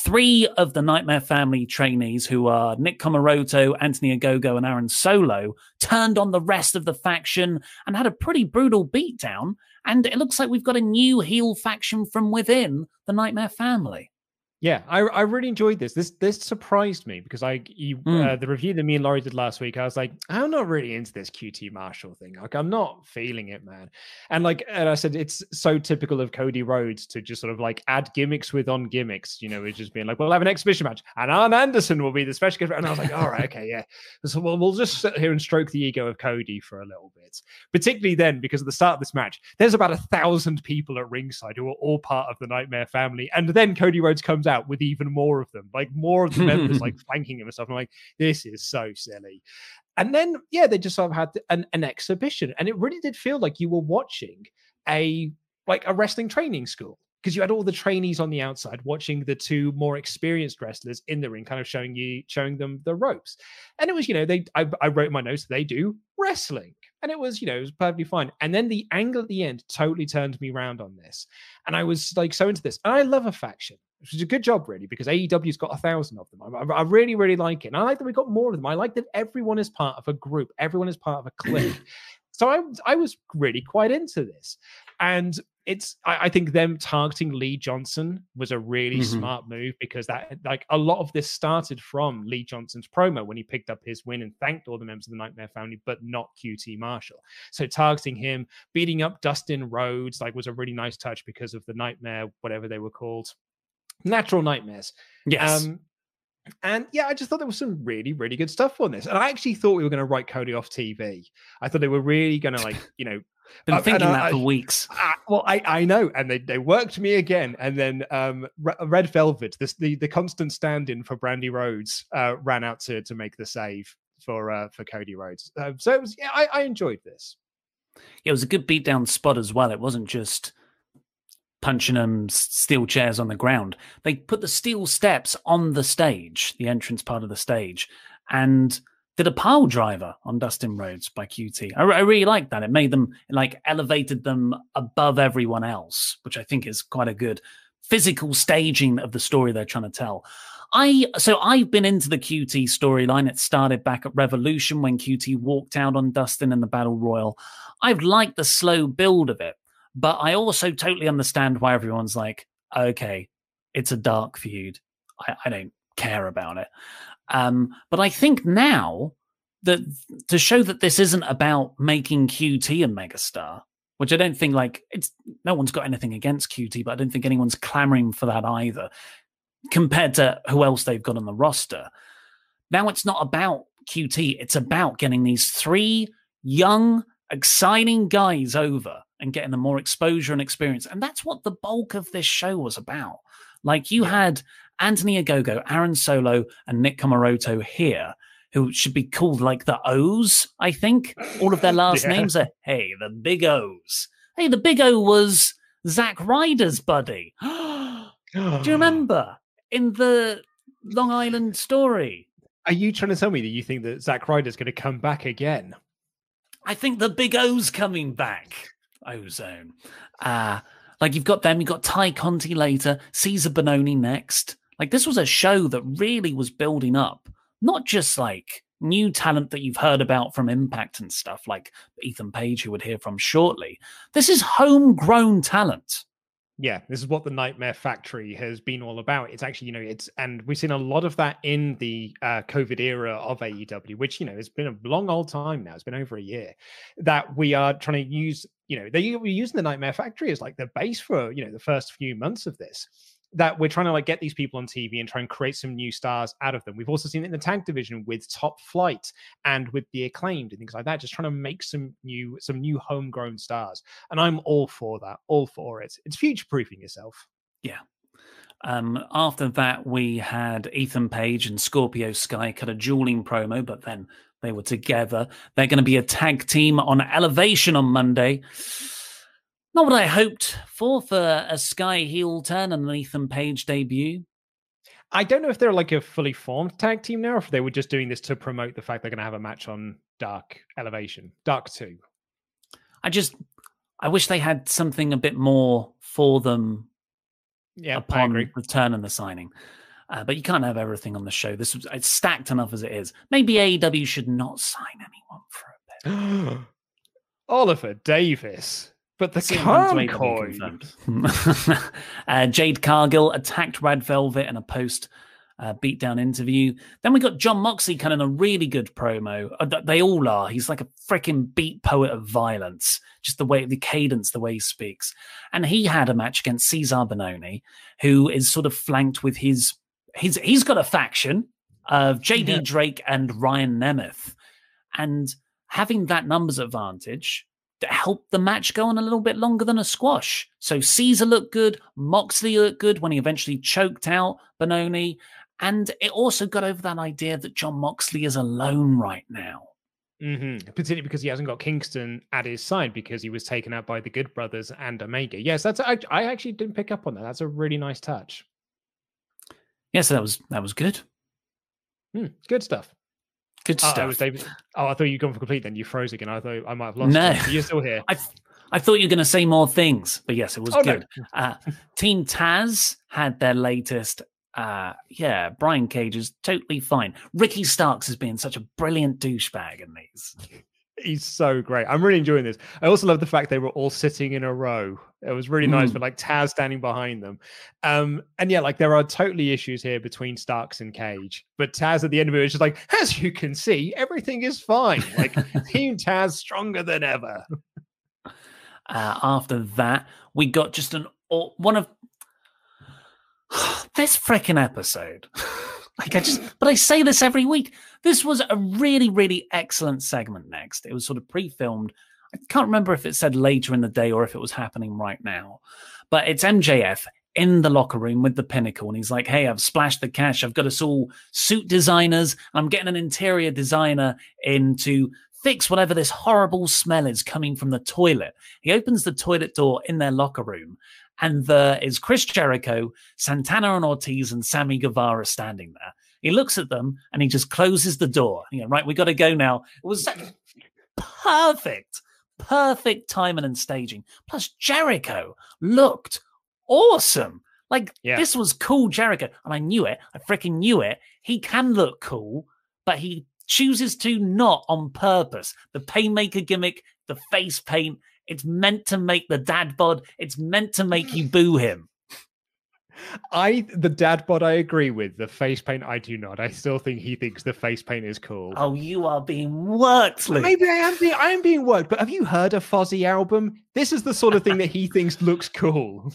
three of the Nightmare Family trainees, who are Nick Comoroto, Anthony Ogogo, and Aaron Solo, turned on the rest of the faction and had a pretty brutal beatdown. And it looks like we've got a new heel faction from within the Nightmare Family. Yeah, I, I really enjoyed this. This this surprised me because I you Mm. uh, the review that me and Laurie did last week. I was like, I'm not really into this QT Marshall thing. Like, I'm not feeling it, man. And like, and I said, it's so typical of Cody Rhodes to just sort of like add gimmicks with on gimmicks. You know, it's just being like, we'll have an exhibition match, and Arn Anderson will be the special guest. And I was like, all right, okay, yeah. So we'll, we'll just sit here and stroke the ego of Cody for a little bit. Particularly then, because at the start of this match, there's about a thousand people at ringside who are all part of the Nightmare family, and then Cody Rhodes comes out with even more of them, like more of the members, like flanking him and stuff. I'm like, this is so silly. And then, yeah, they just sort of had an, an exhibition, and it really did feel like you were watching a like a wrestling training school because you had all the trainees on the outside watching the two more experienced wrestlers in the ring, kind of showing you showing them the ropes. And it was, you know, they I, I wrote my notes they do wrestling, and it was, you know, it was perfectly fine. And then the angle at the end totally turned me around on this, and I was like so into this. And I love a faction. Which is a good job, really, because AEW's got a thousand of them. I, I- really, really like it. And I like that we got more of them. I like that everyone is part of a group, everyone is part of a clique. so I, I was really quite into this. And it's I, I, think them targeting Lee Johnson was a really mm-hmm. smart move because that like a lot of this started from Lee Johnson's promo when he picked up his win and thanked all the members of the Nightmare family, but not QT Marshall. So targeting him, beating up Dustin Rhodes, like was a really nice touch because of the Nightmare, whatever they were called, natural nightmares. Yes. Um, and yeah, I just thought there was some really, really good stuff on this. And I actually thought we were going to write Cody off TV. I thought they were really going to like, you know, been uh, thinking that I, for weeks. I, well, I, I know, and they, they worked me again. And then um, Red Velvet, this, the the constant stand-in for Brandi Rhodes, uh, ran out to to make the save for uh, for Cody Rhodes. Uh, so it was, yeah, I, I enjoyed this. Yeah, it was a good beatdown spot as well. It wasn't just punching them steel chairs on the ground. They put the steel steps on the stage, the entrance part of the stage, and did a pile driver on Dustin Rhodes by QT. I, I really liked that. It made them like elevated them above everyone else, which I think is quite a good physical staging of the story they're trying to tell. I so I've been into the QT storyline. It started back at Revolution when QT walked out on Dustin in the Battle Royal. I've liked the slow build of it, but I also totally understand why everyone's like, okay, it's a dark feud. I, I don't care about it. Um, but I think now that to show that this isn't about making QT a megastar, which I don't think like it's no one's got anything against QT, but I don't think anyone's clamoring for that either. Compared to who else they've got on the roster, now it's not about QT. It's about getting these three young, exciting guys over and getting them more exposure and experience. And that's what the bulk of this show was about. Like you had Anthony Ogogo, Aaron Solo, and Nick Comoroto here, who should be called like the O's, I think. All of their last yeah. names are, hey, the Big O's. Hey, the Big O was Zack Ryder's buddy. Do you remember in the Long Island story? Are you trying to tell me that you think that Zack Ryder's going to come back again? I think the Big O's coming back. Ozone. Uh, like you've got them, you've got Tay Conti later, Cezar Bononi next. Like this was a show that really was building up, not just like new talent that you've heard about from Impact and stuff, like Ethan Page, who would hear from shortly. This is homegrown talent. Yeah, this is what the Nightmare Factory has been all about. It's actually, you know, it's and we've seen a lot of that in the uh, COVID era of AEW, which you know has been a long old time now. It's been over a year that we are trying to use. You know, they were using the Nightmare Factory as like the base for you know the first few months of this that we're trying to like get these people on TV and try and create some new stars out of them. We've also seen it in the tag division with Top Flight and with the acclaimed and things like that, just trying to make some new some new homegrown stars. And I'm all for that, all for it. It's future proofing yourself. Yeah. Um, after that, we had Ethan Page and Scorpio Sky cut a dueling promo, but then they were together. They're going to be a tag team on Elevation on Monday. Not what I hoped for for a Sky heel turn and an Ethan Page debut. I don't know if they're like a fully formed tag team now, or if they were just doing this to promote the fact they're going to have a match on Dark Elevation, Dark Two. I just, I wish they had something a bit more for them. Yeah, upon return and the signing. Uh, but you can't have everything on the show. This was it's stacked enough as it is. Maybe AEW should not sign anyone for a bit. Oliver Davis. But the Concoid. uh, Jade Cargill attacked Red Velvet in a post uh, beatdown interview. Then we got Jon Moxley kind of a really good promo. Uh, they all are. He's like a freaking beat poet of violence, just the way, the cadence, the way he speaks. And he had a match against Cezar Bononi, who is sort of flanked with his, his he's got a faction of JD yeah. Drake and Ryan Nemeth. And having that numbers advantage, helped the match go on a little bit longer than a squash. So Cezar looked good, Moxley looked good when he eventually choked out Bononi, And it also got over that idea that Jon Moxley is alone right now. Mm-hmm. Particularly because he hasn't got Kingston at his side because he was taken out by the Good Brothers and Omega. Yes, that's I, I actually didn't pick up on that. That's a really nice touch. Yes, yeah, so that was that was good. Mm, good stuff. Good stuff. Oh, was David. Oh, I thought you'd gone for complete. Then you froze again. I thought I might have lost. No, you're still here. I, I thought you were going to say more things, but yes, it was oh, good. No. uh, Team Taz had their latest. Uh, yeah, Brian Cage is totally fine. Ricky Starks is being such a brilliant douchebag in these. He's so great. I'm really enjoying this. I also love the fact they were all sitting in a row. It was really nice Mm. with like Taz standing behind them. Um, and yeah, like there are totally issues here between Starks and Cage. But Taz at the end of it is just like, as you can see, everything is fine. Like Team Taz stronger than ever. Uh, after that, we got just an one of this freaking episode. like I just, but I say this every week. This was a really, really excellent segment. Next, it was sort of pre-filmed. I can't remember if it said later in the day or if it was happening right now. But it's MJF in the locker room with the pinnacle, and he's like, "Hey, I've splashed the cash. I've got us all suit designers. I'm getting an interior designer in to fix whatever this horrible smell is coming from the toilet." He opens the toilet door in their locker room, and there is Chris Jericho, Santana and Ortiz, and Sammy Guevara standing there. He looks at them and he just closes the door. You know, right, we got to go now. It was perfect, perfect timing and staging. Plus, Jericho looked awesome. Like Yeah. this was cool, Jericho, and I knew it. I freaking knew it. He can look cool, but he chooses to not on purpose. The painmaker gimmick, the face paint. It's meant to make the dad bod. It's meant to make you boo him. I the dad bod I agree with. The face paint I do not. I still think he thinks the face paint is cool. Oh, you are being worked, Luke. Maybe I am being I am being worked, but have you heard a Fozzy album? This is the sort of thing that he thinks looks cool.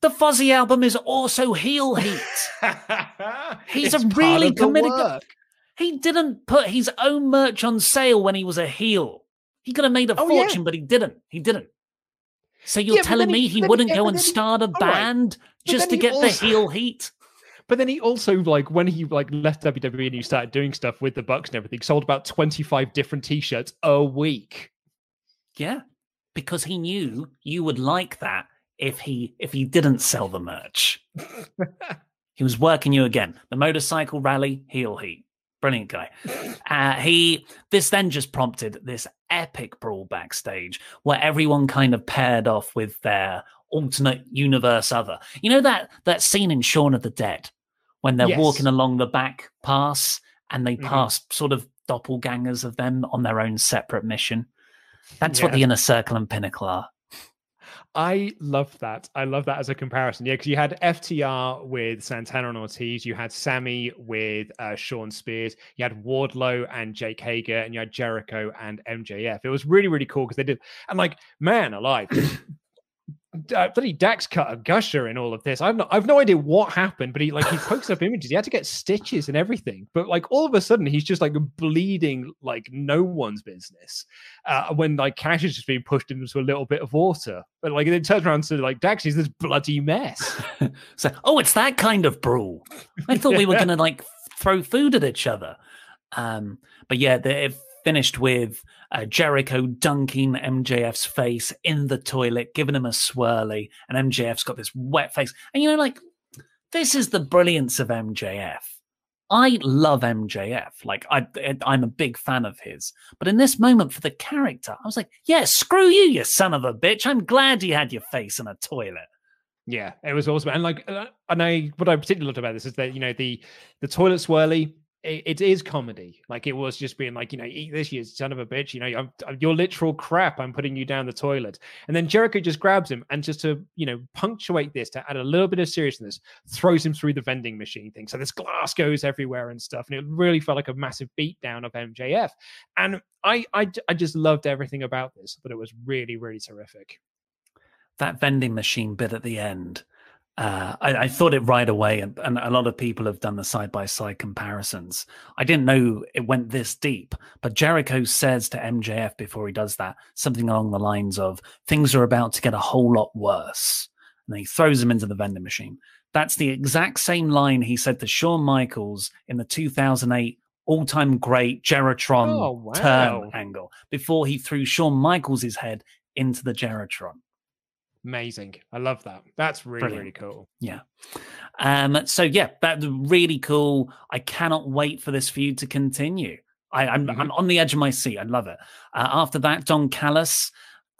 The Fozzy album is also heel heat. He's It's a really committed. He didn't put his own merch on sale when he was a heel. He could have made a Oh, yeah. fortune, but he didn't. He didn't. So you're Yeah, telling he- me he he- wouldn't yeah, go and he- start a right. band But just to he get also- the heel heat? But then he also like when he like left WWE and he started doing stuff with the Bucks and everything, sold about 25 different t-shirts a week. Yeah, because he knew you would like that if he if he didn't sell the merch. he was working you again. The motorcycle rally, heel heat. Brilliant guy. Uh, he this then just prompted this epic brawl backstage where everyone kind of paired off with their alternate universe other. You know that that scene in Shaun of the Dead when they're Yes. walking along the back pass and they Mhm. pass sort of doppelgangers of them on their own separate mission. That's what the inner circle and pinnacle are. I love that. I love that as a comparison. Yeah, because you had FTR with Santana and Ortiz, you had Sammy with uh, Shawn Spears, you had Wardlow and Jake Hager, and you had Jericho and MJF. It was really, really cool because they did. And like, man alive. Uh, bloody Dax cut a gusher in all of this. I've no, I've no idea what happened, but he like he pokes up images. He had to get stitches and everything. But like all of a sudden, he's just like bleeding like no one's business. Uh, when like Cash is just being pushed into a little bit of water, but like it turns around to like Dax, he's this bloody mess. So, oh, it's that kind of brawl. I thought we were going to like throw food at each other. Um, but yeah, the, it finished with uh, Jericho dunking MJF's face in the toilet, giving him a swirly, and MJF's got this wet face. And you know, like, this is the brilliance of MJF. I love MJF. Like, I, I'm a big fan of his. But in this moment for the character, I was like, yeah, screw you, you son of a bitch. I'm glad you had your face in a toilet. Yeah, it was awesome. And like, uh, and I, what I particularly loved about this is that you know the the toilet swirly. It, it is comedy. Like it was just being like, you know, eat this, you son of a bitch. You know, I'm, I'm- you're literal crap. I'm putting you down the toilet. And then Jericho just grabs him and just to, you know, punctuate this to add a little bit of seriousness, throws him through the vending machine thing. So this glass goes everywhere and stuff. And it really felt like a massive beatdown of MJF. And I, I, I just loved everything about this. But it was really, really terrific. that vending machine bit at the end, uh, I, I thought it right away, and, and a lot of people have done the side by side comparisons. I didn't know it went this deep, but Jericho says to MJF before he does that something along the lines of things are about to get a whole lot worse. And then he throws him into the vending machine. That's the exact same line he said to Shawn Michaels in the 2008 all time great Jeritron Oh, wow. turn angle before he threw Shawn Michaels' head into the Jeritron. Amazing. I love that. That's really, Brilliant. really cool. Yeah. Um, so yeah, that's really cool. I cannot wait for this feud to continue. I, I'm Mm-hmm. I'm on the edge of my seat. I love it. Uh, after that, Don Callis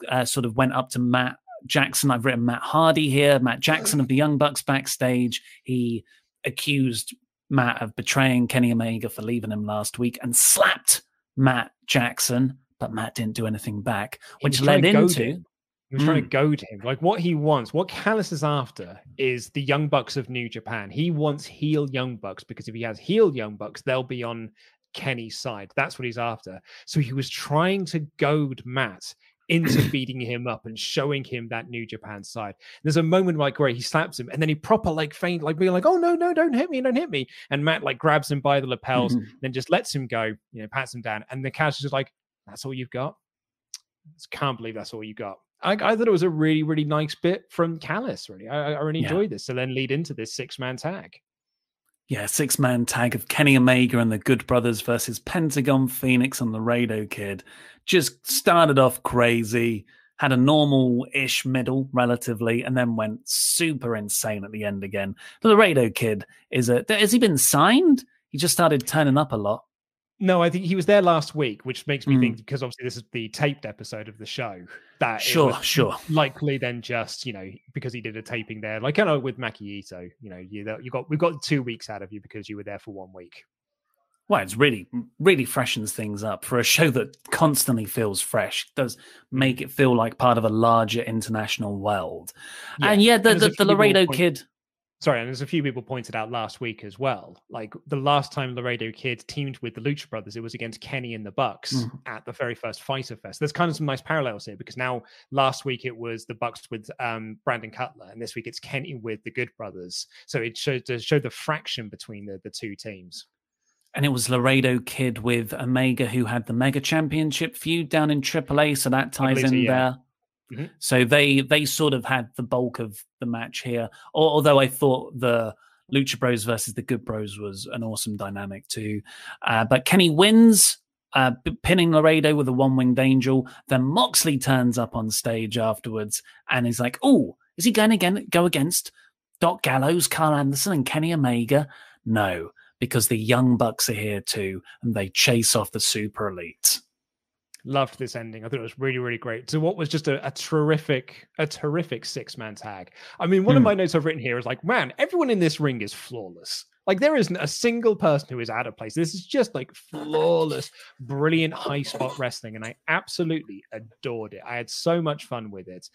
uh, sort of went up to Matt Jackson. I've written Matt Hardy here. Matt Jackson of the Young Bucks backstage. He accused Matt of betraying Kenny Omega for leaving him last week and slapped Matt Jackson but Matt didn't do anything back, which led to into. He was trying to Mm. goad him. Like what he wants, what Callis is after is the Young Bucks of New Japan. He wants heel Young Bucks because if he has heel Young Bucks, they'll be on Kenny's side. That's what he's after. So he was trying to goad Matt into beating him up and showing him that New Japan side. There's a moment like where he slaps him and then he proper like faint, like being like, "Oh no, no, don't hit me, don't hit me!" And Matt like grabs him by the lapels, Mhm. then just lets him go, you know, pats him down, and the Callis is just like, "That's all you've got." Just can't believe that's all you got. I, I thought it was a really, really nice bit from Callis. Really, I, I really Yeah. enjoyed this. To then lead into this six man tag. Yeah, six man tag of Kenny Omega and the Good Brothers versus Pentagon Fénix and the Laredo Kid. Just started off crazy, had a normal ish middle relatively, and then went super insane at the end again. But the Laredo Kid is a. Has he been signed? He just started turning up a lot. No, I think he was there last week, which makes me Mm. think because obviously this is the taped episode of the show. That Sure, sure. Likely then just you know because he did a taping there, like kind of with Maki Itoh. You know, you you got we've got two weeks out of you because you were there for one week. Well, it's really, really freshens things up for a show that constantly feels fresh. Does make it feel like part of a larger international world. and yeah, the, and the, the Laredo kid. Sorry, and as a few people pointed out last week as well. Like the last time Laredo Kid teamed with the Lucha Brothers, it was against Kenny and the Bucks Mhm. at the very first Fyter Fest. There's kind of some nice parallels here because now last week it was the Bucks with um, Brandon Cutler, and this week it's Kenny with the Good Brothers. So it showed to show the fraction between the, the two teams. And it was Laredo Kid with Omega who had the Mega Championship feud down in AAA, so that ties in yeah. there. Mhm. So they they sort of had the bulk of the match here. Although I thought the Lucha Bros versus the Good Bros was an awesome dynamic too. Uh, but Kenny wins, uh, pinning Laredo with a one winged angel. Then Moxley turns up on stage afterwards and is like, "Oh, is he going to go against Doc Gallows, Karl Anderson, and Kenny Omega?" No, because the Young Bucks are here too, and they chase off the Super Elite. Loved this ending. I thought it was really, really great. So what was just a, a terrific, a terrific six man tag. I mean, one of Hmm. my notes I've written here is like, man, everyone in this ring is flawless. Like there isn't a single person who is out of place. This is just like flawless, brilliant high spot wrestling, and I absolutely adored it. I had so much fun with it.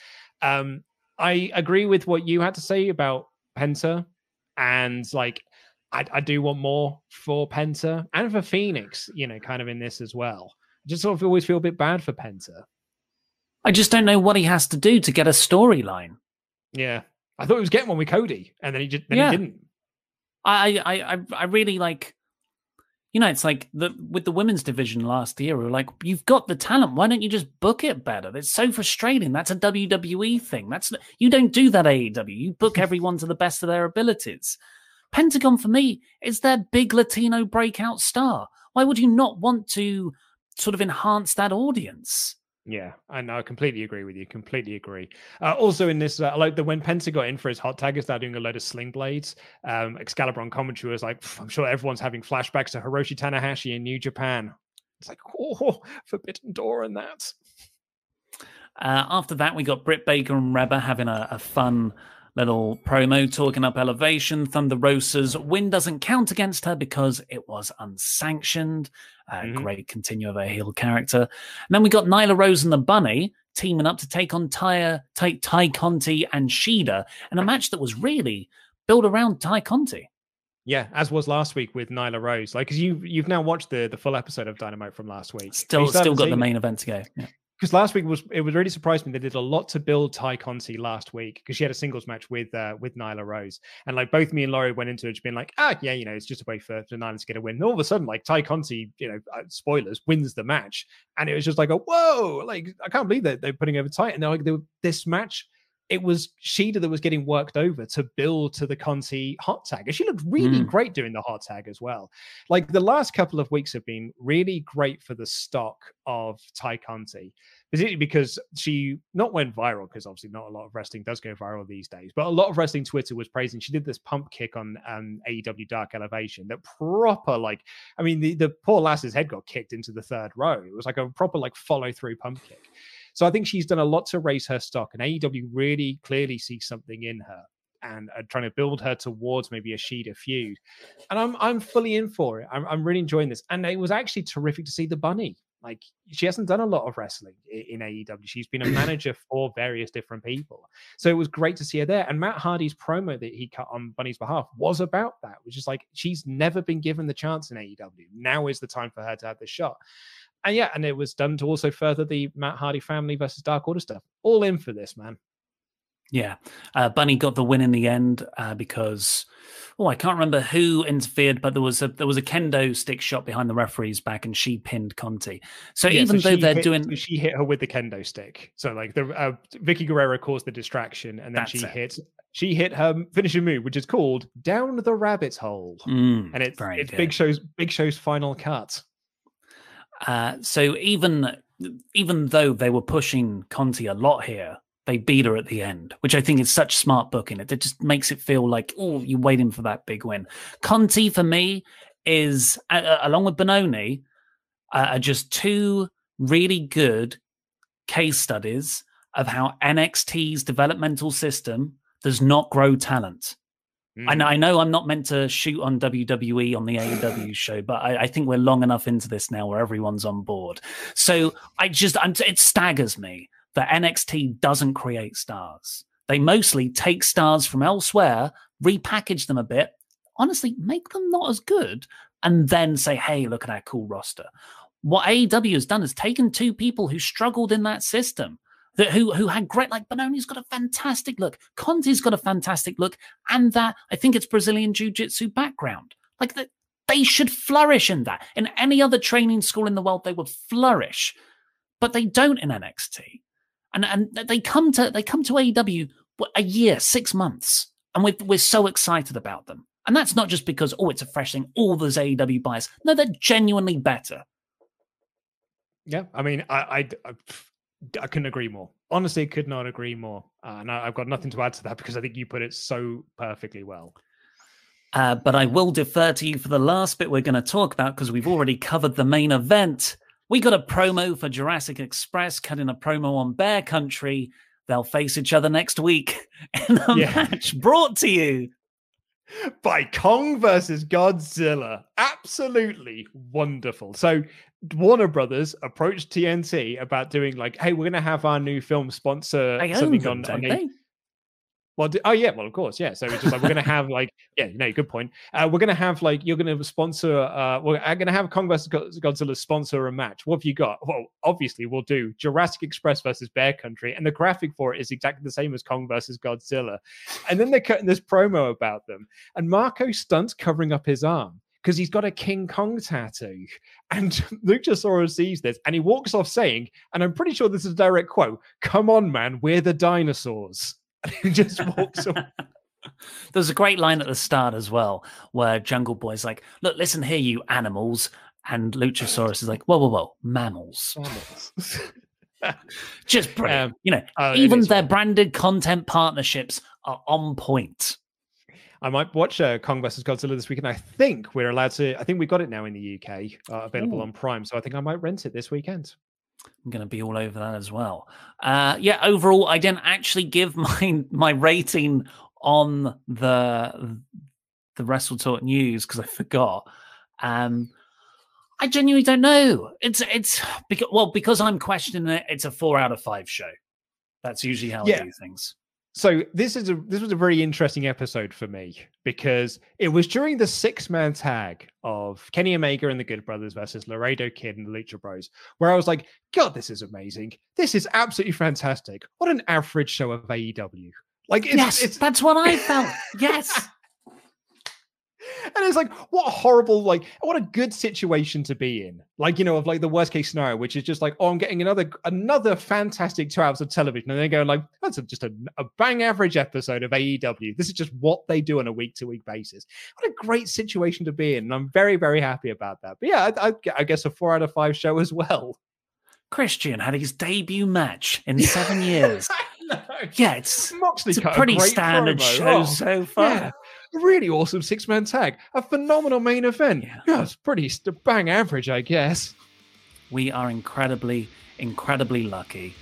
Um, I agree with what you had to say about Penta, and like I, I do want more for Penta and for Fénix. You know, kind of in this as well. I just sort of always feel a bit bad for Penta. I just don't know what he has to do to get a storyline. Yeah, I thought he was getting one with Cody, and then he just then Yeah. he didn't. I, I, I, I really like, you know, it's like the with the women's division last year. We were like, you've got the talent. Why don't you just book it better? It's so frustrating. That's a WWE thing. That's you don't do that AEW. You book everyone to the best of their abilities. Pentagon for me is their big Latino breakout star. Why would you not want to sort of enhance that audience? Yeah, I know. I completely agree with you. Completely agree. Uh, also, in this, uh, like that when Penta got in for his hot tag, he started doing a load of sling blades. Um, Excalibur on commentary was like, I'm sure everyone's having flashbacks to Hiroshi Tanahashi in New Japan. It's like, oh, Forbidden Door and that. Uh, after that, we got Britt Baker and Reba having a, a fun little promo talking up elevation. Thunder Rosa's win doesn't count against her because it was unsanctioned. Uh, Mhm. Great continue of a heel character. And then we got Nyla Rose and the Bunny teaming up to take on Tay, Tay, Tay Conti and Shida in a match that was really built around Tay Conti. Yeah, as was last week with Nyla Rose. Like, because you you've now watched the the full episode of Dynamite from last week. Still, still got the main event to go. Yeah. Because last week was it was really surprised me they did a lot to build Tay Conti last week because she had a singles match with uh, with Nyla Rose. And like both me and Laurie went into it being like ah yeah you know it's just a way for, for Nyla to get a win. And all of a sudden like Tay Conti you know uh, spoilers wins the match. And it was just like a whoa! Like I can't believe that they're putting over Tay. And they're like this match it was Shida that was getting worked over to build to the Conti hot tag. And she looked really Mm. great doing the hot tag as well. Like the last couple of weeks have been really great for the stock of Tay Conti, particularly because she not went viral, because obviously not a lot of wrestling does go viral these days, but a lot of wrestling Twitter was praising. She did this pump kick on um, AEW Dark Elevation that proper, like, I mean, the, the poor lass's head got kicked into the third row. It was like a proper, like, follow through pump kick. So I think she's done a lot to raise her stock, and AEW really clearly sees something in her and are trying to build her towards maybe a Shida feud. And I'm I'm fully in for it. I'm, I'm really enjoying this, and it was actually terrific to see the bunny. Like she hasn't done a lot of wrestling in AEW. She's been a manager for various different people. So it was great to see her there. And Matt Hardy's promo that he cut on Bunny's behalf was about that, which is like she's never been given the chance in AEW. Now is the time for her to have this shot. And yeah, and it was done to also further the Matt Hardy family versus Dark Order stuff. All in for this, man. Yeah, uh, Bunny got the win in the end uh, because oh, I can't remember who interfered, but there was a there was a kendo stick shot behind the referee's back, and she pinned Conti. So yeah, even so though they're hit, doing, she hit her with the kendo stick. So like the uh, Vickie Guerrero caused the distraction, and then she it. hit she hit her finishing move, which is called down the rabbit's hole, mm, and it's it's good. Big Show's Big Show's final cut. Uh, so even even though they were pushing Conti a lot here, they beat her at the end, which I think is such smart booking. It, it just makes it feel like, oh, you're waiting for that big win. Conti, for me, is, uh, along with Bononi uh, are just two really good case studies of how NXT's developmental system does not grow talent. Mm. I, know, I know I'm not meant to shoot on WWE on the AEW show, but I, I, think we're long enough into this now where everyone's on board. So I just, I'm, it staggers me that NXT doesn't create stars. They mostly take stars from elsewhere, repackage them a bit, honestly, make them not as good, and then say, hey, look at our cool roster. What AEW has done is taken two people who struggled in that system, that who who had great like Bononi's got a fantastic look, Conti's got a fantastic look, and that I think it's Brazilian Jiu-Jitsu background. Like that they should flourish in that. In any other training school in the world, they would flourish. But they don't in NXT and and they come to they come to AEW a year, six months, and we're we're so excited about them. And that's not just because oh, it's a fresh thing. All those AEW buyers, no, they're genuinely better. Yeah, I mean, I I, I, I couldn't agree more. Honestly, could not agree more. Uh, and I, I've got nothing to add to that because I think you put it so perfectly well. Uh, but I will defer to you for the last bit we're going to talk about because we've already covered the main event. We got a promo for Jurassic Express, cutting a promo on Bear Country. They'll face each other next week in a yeah. match brought to you by Kong versus Godzilla. Absolutely wonderful. So Warner Brothers approached TNT about doing like, hey, we're gonna have our new film sponsor something them, on, on well, oh yeah, well of course, yeah. So it's just like we're gonna have like, yeah, no, good point. Uh, we're gonna have like you're gonna sponsor. Uh, we're gonna have Kong vs Godzilla sponsor a match. What have you got? Well, obviously we'll do Jurassic Express versus Bear Country, and the graphic for it is exactly the same as Kong versus Godzilla. And then they're cutting this promo about them, and Marco Stunt's covering up his arm because he's got a King Kong tattoo. And Luchasaurus sees this and he walks off saying, and I'm pretty sure this is a direct quote, Come on, man, we're the dinosaurs. And he just walks away. There's a great line at the start as well, where Jungle Boy's like, "Look, listen here, you animals," and Luchasaurus is like, "Whoa, whoa, whoa, mammals." mammals. Just brilliant. Um, you know, uh, even their fun. branded content partnerships are on point. I might watch uh, Kong vs Godzilla this weekend. I think we're allowed to. I think we got it now in the UK, uh, available Ooh. on Prime. So I think I might rent it this weekend. I'm going to be all over that as well. Uh, yeah, overall, I didn't actually give my my rating on the the Wrestle Talk news because I forgot. Um, I genuinely don't know. It's it's because well because I'm questioning it. It's a four out of five show. That's usually how yeah. I do things so this is a this was a very interesting episode for me because it was during the six man tag of Kenny Omega and the Good Brothers versus Laredo Kid and the Lucha Bros, where I was like, God, this is amazing. This is absolutely fantastic. What an average show of AEW. Like, it's, yes, it's... that's what I felt. yes. and it's like what a horrible like what a good situation to be in. Like you know of like the worst case scenario which is just like oh i'm getting another another fantastic two hours of television. And they're going like that's a, just a, a bang average episode of aew this is just what they do on a week to week basis. What a great situation to be in. And i'm very very happy about that. But yeah I, I, I guess a four out of five show as well. Christian had his debut match in seven years. Yeah it's, Moxley it's a pretty a standard promo. show oh, so far. yeah a really awesome six man tag, a phenomenal main event. Yeah, yeah it's pretty bang average, I guess. We are incredibly, incredibly lucky.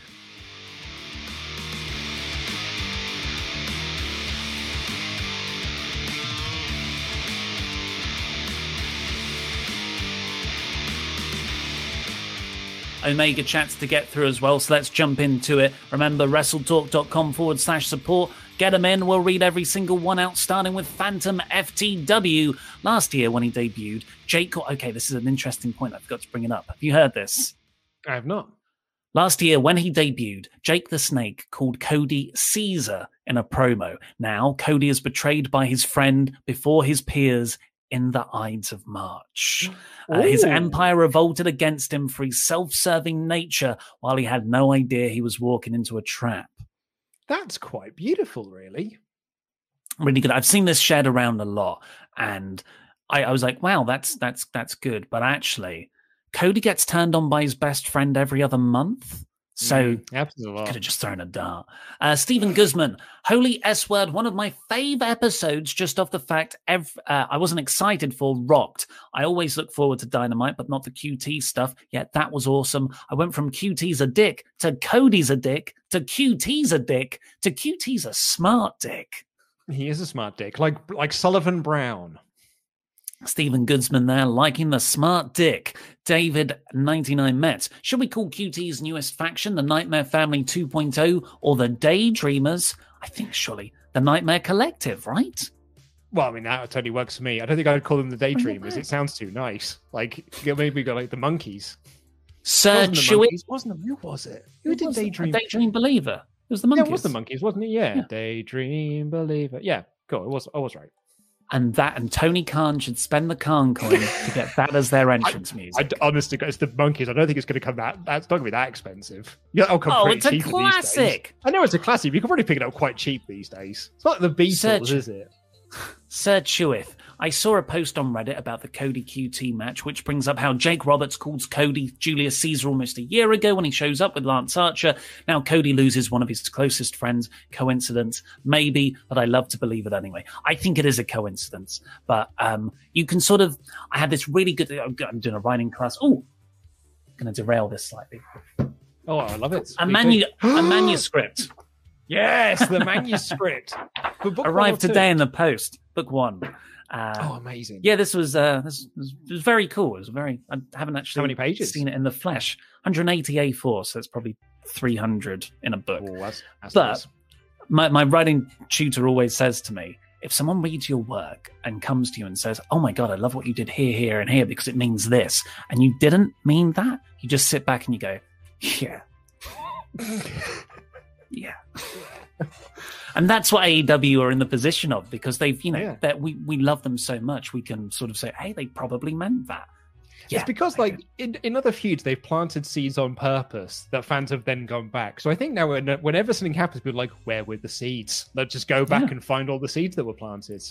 Omega chats to get through as well, so let's jump into it. Remember, wrestletalk.com forward slash support. Get them in. We'll read every single one out, starting with Phantom FTW. Last year, when he debuted, Jake. Okay, this is an interesting point. I forgot to bring it up. Have you heard this? I have not. Last year, when he debuted, Jake the Snake called Cody Caesar in a promo. Now, Cody is betrayed by his friend before his peers in the Ides of March. Uh, his empire revolted against him for his self serving nature while he had no idea he was walking into a trap. That's quite beautiful, really. Really good. I've seen this shared around a lot, and I, I was like, wow, that's that's that's good. But actually, Cody gets turned on by his best friend every other month. So absolutely could have just thrown a dart. Uh, Stephen Guzman, Holy S Word, one of my fave episodes, just off the fact ev- uh, I wasn't excited for Rocked. I always look forward to Dynamite, but not the QT stuff. Yet that was awesome. I went from QT's a dick to Cody's a dick to QT's a dick to QT's a smart dick. He is a smart dick, like like Sullivan Brown. Stephen Goodsman there liking the smart dick. David 99 Mets. Should we call QT's newest faction the Nightmare Family 2.0 or the Daydreamers? I think surely the Nightmare Collective, right? Well, I mean that totally works for me. I don't think I'd call them the Daydreamers. It sounds too nice. Like maybe we got like the Monkees. Sir the Chewy. Monkees, wasn't it? Who was it? Who did it? Daydream? A Daydream Believer. It was the Yeah, Monkees. it was the Monkees, wasn't it? Yeah. Yeah. Daydream Believer. Yeah, cool. It was. I was right. And that and Tony Khan should spend the Khan coin to get that as their entrance music. I, honestly, it's the Monkees. I don't think it's going to come that. That's not going to be that expensive. Yeah, it'll come Oh, pretty it's a cheap these days. classic. I know it's a classic. You can probably pick it up quite cheap these days. It's not the Beatles, Search- is it? Sir Chewith, I saw a post on Reddit about the Cody QT match, which brings up how Jake Roberts calls Cody Julius Caesar almost a year ago when he shows up with Lance Archer. Now Cody loses one of his closest friends. Coincidence? Maybe, but I love to believe it anyway. I think it is a coincidence, but um, you can sort of. I had this really good. I'm doing a writing class. Oh, going to derail this slightly. Oh, I love it. A, manu- a manuscript. Yes, the manuscript. For book one or arrived today in the post. Book one. Uh, Oh, amazing. Yeah, this was uh, this was, it was very cool. It was very. I haven't actually many pages? seen it in the flesh. 180 A4, so it's probably 300 in a book. Oh, that's, that's but nice. my my writing tutor always says to me, if someone reads your work and comes to you and says, "Oh my god, I love what you did here, here, and here because it means this," and you didn't mean that, you just sit back and you go, "Yeah, yeah." And that's what AEW are in the position of because they've, you know, Yeah. that we we love them so much, we can sort of say, "Hey, they probably meant that." it's because, like, in, in other feuds, they've planted seeds on purpose that fans have then gone back. So I think now, when, whenever something happens, people are like, where were the seeds? Let's just go back Yeah. and find all the seeds that were planted.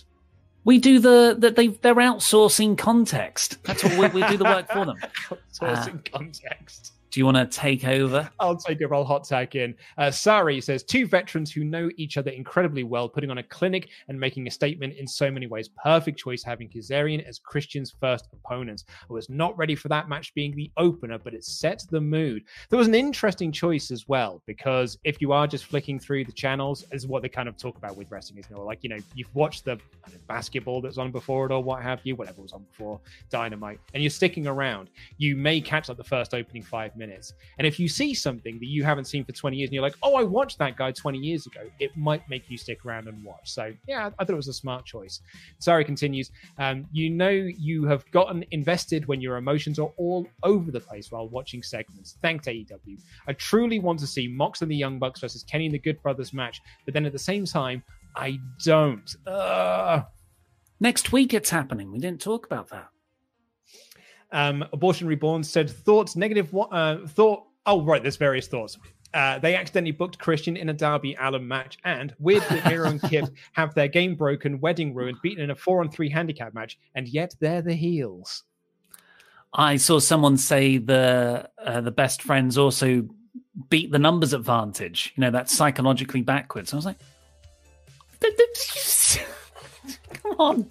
We do the that they they're outsourcing context. That's what we, we do the work for them. Source Uh, context. Do you want to take over? I'll take a roll hot tag in. Uh, Sari says two veterans who know each other incredibly well, putting on a clinic and making a statement in so many ways. Perfect choice having Kazarian as Christian's first opponent. I was not ready for that match being the opener, but it set the mood. There was an interesting choice as well because if you are just flicking through the channels, is what they kind of talk about with wrestling, is you know, like you know, you've watched the know, basketball that's on before it or what have you, whatever was on before Dynamite, and you're sticking around. You may catch like the first opening five minutes. And if you see something that you haven't seen for 20 years and you're like, oh, I watched that guy 20 years ago, it might make you stick around and watch. So, yeah, I thought it was a smart choice. Sorry continues, um, you know, you have gotten invested when your emotions are all over the place while watching segments. Thanks, AEW. I truly want to see Mox and the Young Bucks versus Kenny and the Good Brothers match, but then at the same time, I don't. Ugh. Next week it's happening. We didn't talk about that. Um, Abortion Reborn said thoughts negative. wa- Uh, thought. Oh, right. There's various thoughts. Uh, they accidentally booked Christian in a Darby Allin match, and weird that Miro and Kip have their game broken, wedding ruined, beaten in a four on three handicap match, and yet they're the heels. I saw someone say the uh, the best friends also beat the numbers advantage. You know, that's psychologically backwards. I was like, come on.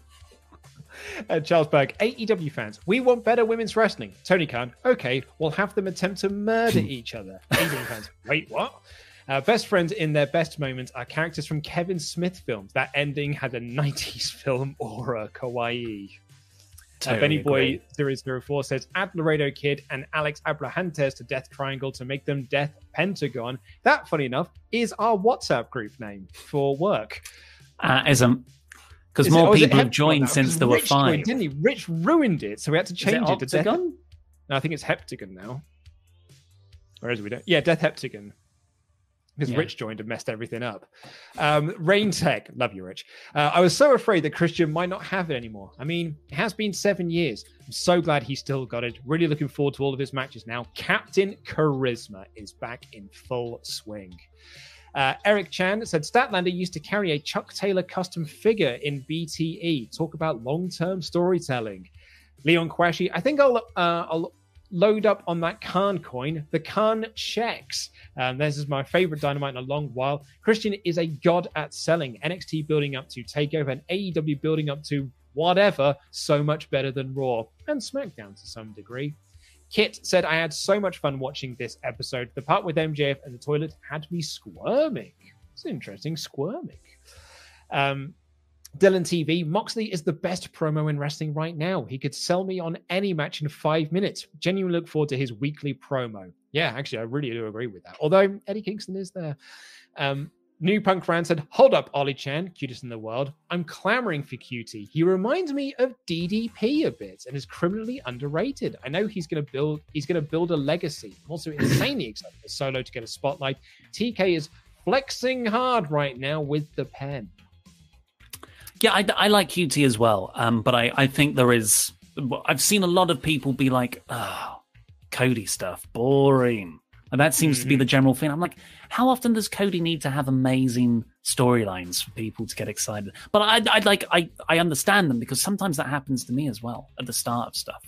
Uh, Charles Berg, AEW fans, we want better women's wrestling. Tony Khan, okay, we'll have them attempt to murder each other. AEW fans, wait, what? Uh, best friends in their best moments are characters from Kevin Smith films. That ending had a 90s film aura, kawaii. Uh, Benny Boy 004 says add Laredo Kid and Alex Abrahantes to Death Triangle to make them Death Pentagon. That, funny enough, is our WhatsApp group name for work. Uh, isn't because it- more oh, it people have joined since there were five. joined, didn't he? Rich ruined it, so we had to change it, to Death. No, I think it's Heptagon now. Or is it we don't? Yeah, Death Heptagon. Because Yeah. Rich joined and messed everything up. Um, Rain Tech, love you, Rich. Uh, I was so afraid that Christian might not have it anymore. I mean, it has been seven years. I'm so glad he still got it. Really looking forward to all of his matches now. Captain Charisma is back in full swing. Uh, Eric Chan said Statlander used to carry a Chuck Taylor custom figure in BTE. Talk about long-term storytelling. Leon Quashi, I think I'll uh, I'll load up on that Khan coin. The Khan checks. Um, this is my favorite Dynamite in a long while. Christian is a god at selling. NXT building up to Takeover and AEW building up to whatever. So much better than Raw and SmackDown to some degree. Kit said, I had so much fun watching this episode. The part with MJF and the toilet had me squirming. It's interesting, squirming. Um, Dylan TV, Moxley is the best promo in wrestling right now. He could sell me on any match in five minutes. Genuinely look forward to his weekly promo. Yeah, actually, I really do agree with that. Although Eddie Kingston is there. Um, New Punk Fran said, Hold up, Ollie Chan, cutest in the world. I'm clamoring for cutie. He reminds me of DDP a bit and is criminally underrated. I know he's gonna build he's gonna build a legacy. I'm also insanely excited for Solo to get a spotlight. TK is flexing hard right now with the pen. Yeah, I, I like QT as well, um, but I, I think there is. I've seen a lot of people be like, "Oh, Cody stuff, boring," and that seems to be the general thing. I'm like, how often does Cody need to have amazing storylines for people to get excited? But I, I like, I, I understand them because sometimes that happens to me as well at the start of stuff.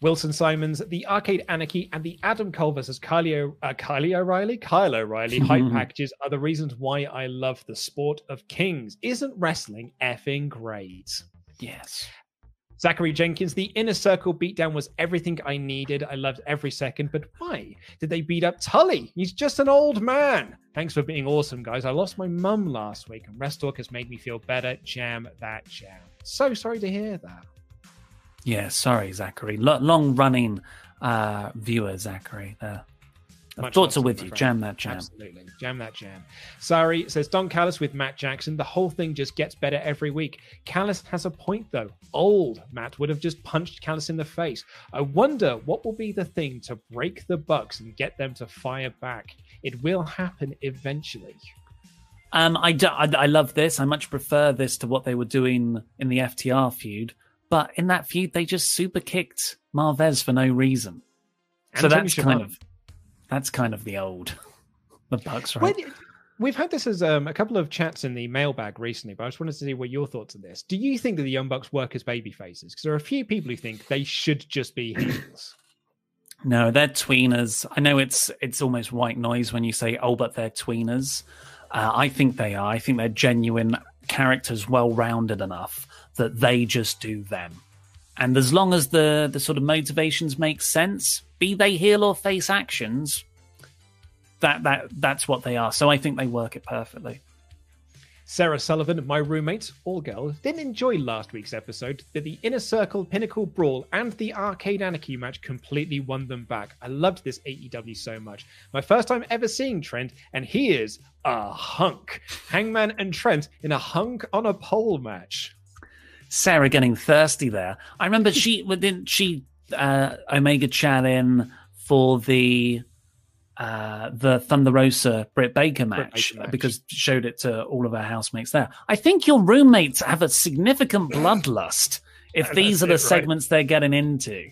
Wilson Simons, the Arcade Anarchy, and the Adam Cole versus Kylie, uh, Kylie O'Reilly, Kyle O'Reilly hype packages are the reasons why I love the sport of kings. Isn't wrestling effing great? Yes. Zachary Jenkins, the inner circle beatdown was everything I needed. I loved every second, but why did they beat up Tully? He's just an old man. Thanks for being awesome, guys. I lost my mum last week, and Rest Talk has made me feel better. Jam that jam. So sorry to hear that. Yeah, sorry, Zachary. Lo- long running uh, viewer, Zachary. There. Much thoughts are with you. friend. Jam that jam. Absolutely. Jam that jam. Sorry, says Don Callis with Matt Jackson. The whole thing just gets better every week. Callis has a point, though. Old Matt would have just punched Callis in the face. I wonder what will be the thing to break the Bucks and get them to fire back. It will happen eventually. Um, I, do, I, I love this. I much prefer this to what they were doing in the FTR feud. But in that feud, they just super kicked Marvez for no reason. so And Tony that's kind of that's kind of the old the Bucks, right? We've had this as um, a couple of chats in the mailbag recently, but I just wanted to see what your thoughts on this. Do you think that the Young Bucks work as baby faces? Because there are a few people who think they should just be heels. No, they're tweeners. I know it's it's almost white noise when you say, "Oh, but they're tweeners." Uh, I think they are. I think they're genuine characters, well rounded enough that they just do them. And as long as the the sort of motivations make sense, be they heel or face actions, that that that's what they are. So I think they work it perfectly. Sarah Sullivan, my roommate, all girl, didn't enjoy last week's episode, but the Inner Circle Pinnacle Brawl and the Arcade Anarchy match completely won them back. I loved this AEW so much. My first time ever seeing Trent, and he is a hunk. Hangman and Trent in a hunk on a pole match. Sarah getting thirsty there. I remember she didn't she uh, Omega chat in for the uh, the Thunder Rosa Britt Baker match, Baker because she showed it to all of her housemates there. I think your roommates have a significant bloodlust if these are it, the right. segments they're getting into.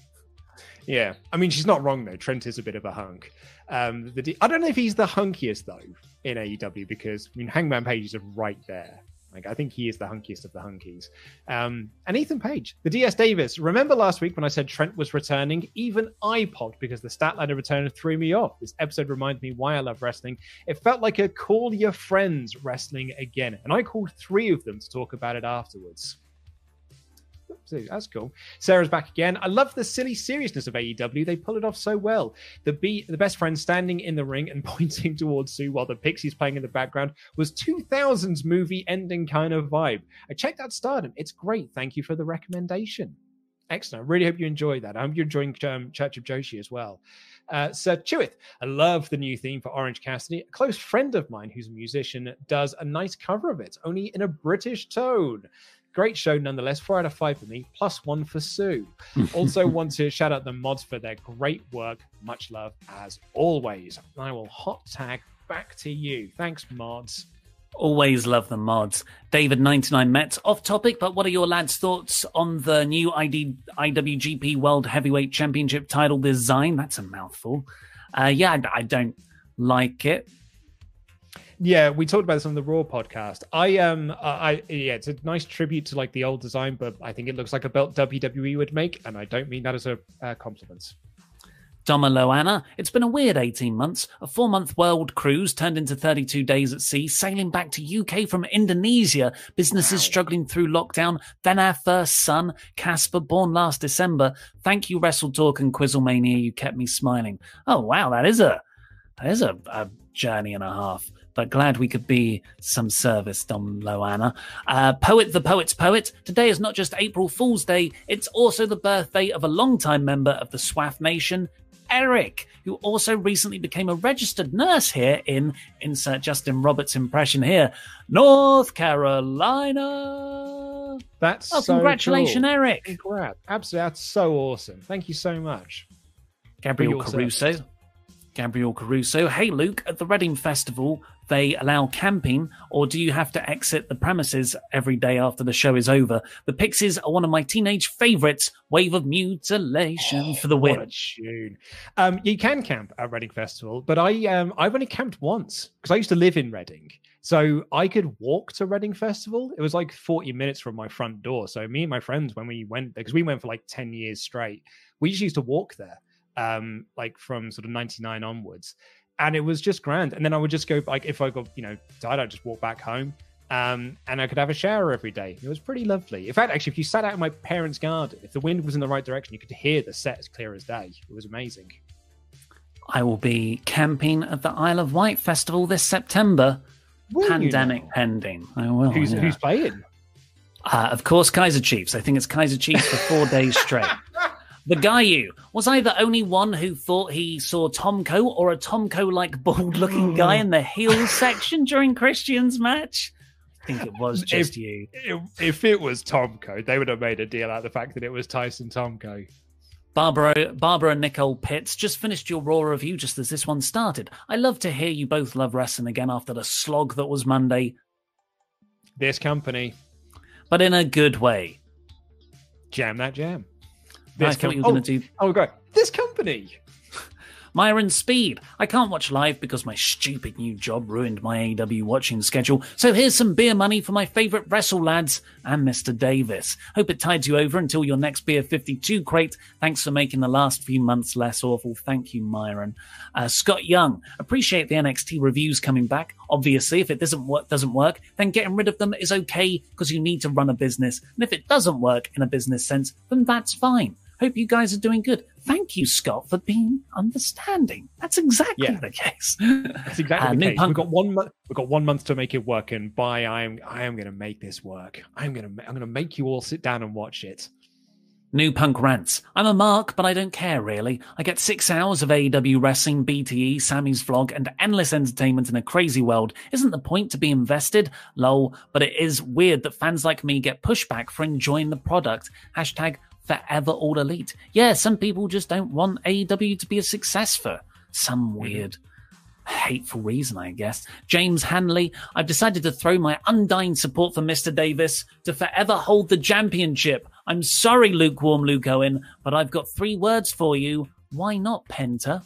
Yeah, I mean she's not wrong though. Trent is a bit of a hunk. Um, the I don't know if he's the hunkiest though in AEW because I mean Hangman Page is right there. Like I think he is the hunkiest of the hunkies. Um, and Ethan Page, the DS Davis. Remember last week when I said Trent was returning? Even I popped because the Statlander return threw me off. This episode reminded me why I love wrestling. It felt like a call your friends wrestling again, and I called three of them to talk about it afterwards. That's cool. Sarah's back again. I love the silly seriousness of AEW. They pull it off so well. The be the best friend standing in the ring and pointing towards Sue while the Pixies playing in the background was 2000s movie ending kind of vibe. I checked out Stardom. It's great. Thank you for the recommendation. Excellent. I really hope you enjoy that. I hope you're enjoying um, Church of Joshi as well. Uh, Sir Chewith, I love the new theme for Orange Cassidy. A close friend of mine who's a musician does a nice cover of it, only in a British tone. Great show nonetheless. Four out of five for me, plus one for Sue. also want to shout out the mods for their great work. Much love as always. I will hot tag back to you. Thanks, mods. Always love the mods. David99 Mets, off topic, but what are your lads' thoughts on the new ID, IWGP World Heavyweight Championship title design? That's a mouthful. Uh, yeah, I, I don't like it. Yeah, we talked about this on the Raw podcast. I um, I yeah, it's a nice tribute to like the old design, but I think it looks like a belt WWE would make, and I don't mean that as a uh, compliment. Doma Loana, it's been a weird 18 months. A four month world cruise turned into 32 days at sea, sailing back to UK from Indonesia, businesses wow. struggling through lockdown, then our first son, Casper, born last December. Thank you, Wrestle Talk and Quizzlemania. You kept me smiling. Oh, wow, that is a, that is a, a journey and a half but glad we could be some service, Dom Loana. Uh, poet, the poet's poet. Today is not just April Fool's Day, it's also the birthday of a longtime member of the SWAF Nation, Eric, who also recently became a registered nurse here in insert Justin Roberts impression here, North Carolina. That's oh, so congratulations, cool. Eric! Congrats. Absolutely, that's so awesome. Thank you so much. Gabriel Caruso. Service. Gabriel Caruso. Hey, Luke, at the Reading Festival, they allow camping, or do you have to exit the premises every day after the show is over? The Pixies are one of my teenage favorites. Wave of Mutilation oh, for the win. What a tune. Um, you can camp at Reading Festival, but I um, I've only camped once because I used to live in Reading. So I could walk to Reading Festival. It was like 40 minutes from my front door. So me and my friends, when we went there, because we went for like 10 years straight, we just used to walk there um, like from sort of 99 onwards. And it was just grand. And then I would just go, like, if I got, you know, died, I'd just walk back home. Um, and I could have a shower every day. It was pretty lovely. In fact, actually, if you sat out in my parents' garden, if the wind was in the right direction, you could hear the set as clear as day. It was amazing. I will be camping at the Isle of Wight Festival this September. Will Pandemic you know? pending. I will. Who's, yeah. who's playing? Uh, of course, Kaiser Chiefs. I think it's Kaiser Chiefs for four days straight. The guy was I the only one who thought he saw Tomko or a Tomko like bald looking guy hmm. in the heel section during Christian's match? I think it was just if, you. If, if it was Tomko, they would have made a deal out of the fact that it was Tyson Tomko. Barbara, Barbara and Nicole Pitts just finished your Raw review just as this one started. I love to hear you both love wrestling again after the slog that was Monday. This company. But in a good way. Jam that jam. This I thought com- you were oh, going to do. Oh, great. This company. Myron Speed. I can't watch live because my stupid new job ruined my AEW watching schedule. So here's some beer money for my favourite wrestle lads and Mr. Davis. Hope it tides you over until your next beer 52 crate. Thanks for making the last few months less awful. Thank you, Myron. Uh, Scott Young. Appreciate the NXT reviews coming back. Obviously, if it doesn't work, doesn't work, then getting rid of them is okay because you need to run a business. And if it doesn't work in a business sense, then that's fine. Hope you guys are doing good. Thank you, Scott, for being understanding. That's exactly yeah. the case. That's exactly uh, the case. Punk- we've got one month. We've got one month to make it work, and by I am I am going to make this work. I'm going to I'm going to make you all sit down and watch it. New Punk rants. I'm a mark, but I don't care really. I get six hours of AEW wrestling, BTE, Sammy's vlog, and endless entertainment in a crazy world. Isn't the point to be invested? Lol, but it is weird that fans like me get pushback for enjoying the product. Hashtag forever all elite. Yeah, some people just don't want AEW to be a success for some mm-hmm. weird. Hateful reason, I guess. James Hanley, I've decided to throw my undying support for Mr. Davis to forever hold the championship. I'm sorry, lukewarm Luke Owen, but I've got three words for you. Why not, Penta?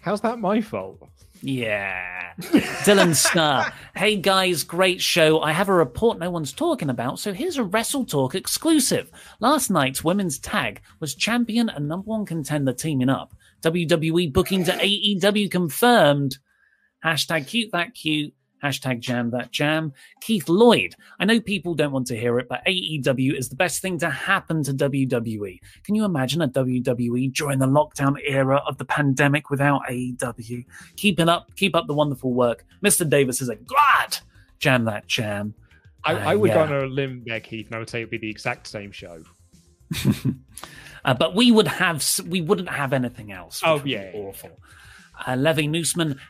How's that my fault? Yeah. Dylan Star. Hey guys, great show. I have a report no one's talking about, so here's a Wrestle Talk exclusive. Last night's women's tag was champion and number one contender teaming up. WWE booking to AEW confirmed. Hashtag cute that cute. Hashtag jam that jam. Keith Lloyd. I know people don't want to hear it, but AEW is the best thing to happen to WWE. Can you imagine a WWE during the lockdown era of the pandemic without AEW? Keep it up. Keep up the wonderful work. Mr. Davis is a glad. Jam that jam. I, uh, I would yeah. go on a limb there, Keith, and I would say it'd be the exact same show. uh, but we would have we wouldn't have anything else. Oh, would yeah, yeah, awful. Uh, Levy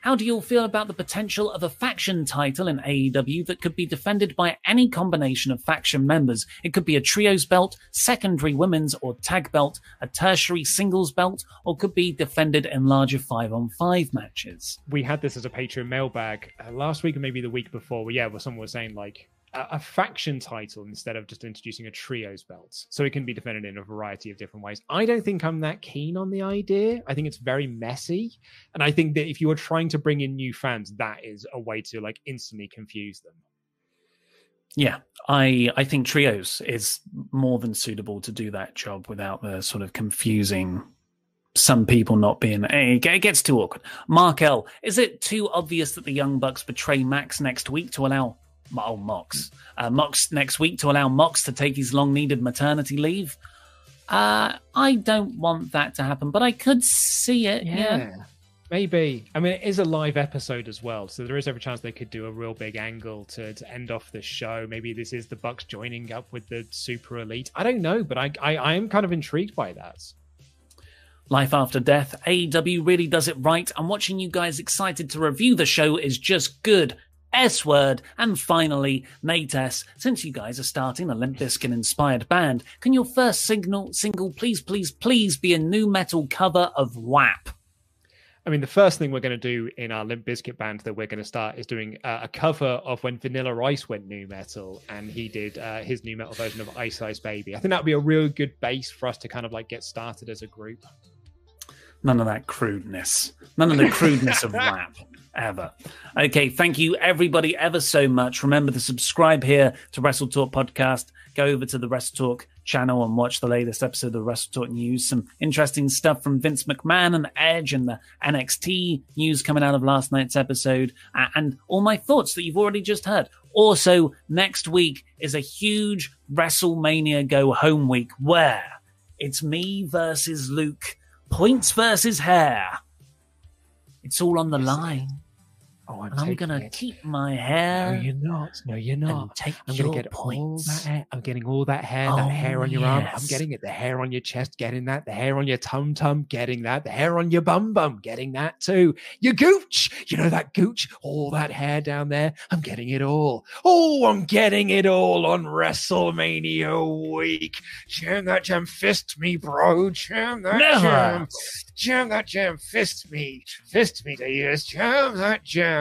how do you all feel about the potential of a faction title in AEW that could be defended by any combination of faction members? It could be a trios belt, secondary women's or tag belt, a tertiary singles belt, or could be defended in larger five on five matches. we had this as a Patreon mailbag uh, last week or maybe the week before. Where, yeah, where someone was saying like a, faction title instead of just introducing a trios belt, so it can be defended in a variety of different ways. I don't think I'm that keen on the idea. I think it's very messy, and I think that if you are trying to bring in new fans, that is a way to like instantly confuse them. Yeah, I I think trios is more than suitable to do that job without the sort of confusing some people not being eh, it gets too awkward. Mark L, is it too obvious that the Young Bucks betray Max next week to allow oh Mox uh, Mox next week to allow Mox to take his long needed maternity leave? Uh, I don't want that to happen, but I could see it. Yeah. Maybe. I mean, it is a live episode as well, so there is every chance they could do a real big angle to, to end off the show. Maybe this is the Bucks joining up with the Super Elite. I don't know, but I I, I am kind of intrigued by that. Life After Death, AEW really does it right, and watching you guys excited to review the show is just good. S word. And finally, Nate S, since you guys are starting a Limp Bizkit inspired band, can your first signal single please, please, please be a new metal cover of WAP? I mean, the first thing we're going to do in our Limp Bizkit band that we're going to start is doing uh, a cover of when Vanilla Ice went new metal, and he did uh, his new metal version of Ice Ice Baby. I think that would be a real good base for us to kind of like get started as a group. None of that crudeness. None of the crudeness of WAP ever. Okay, thank you everybody ever so much. Remember to subscribe here to Wrestle Talk Podcast. Go over to the Wrestle Talk channel and watch the latest episode of Wrestle Talk News. Some interesting stuff from Vince McMahon and Edge and the NXT news coming out of last night's episode uh, and all my thoughts that you've already just heard. Also, next week is a huge WrestleMania go home week where it's me versus Luke, points versus hair. It's all on the line. Oh, I'm I'm gonna it. keep my hair. No, you're not. No, you're not. take I'm your gonna get all points. that hair. I'm getting all that hair, Oh, that hair on your arm. I'm getting it. The hair on your chest, getting that. The hair on your tum tum, getting that. The hair on your bum bum, getting that too. Your gooch, you know that gooch, all that hair down there. I'm getting it all. Oh, I'm getting it all on WrestleMania week. Jam that jam, fist me, bro. Jam that Never. jam. Jam that jam, fist me, fist me to yes. Jam that jam.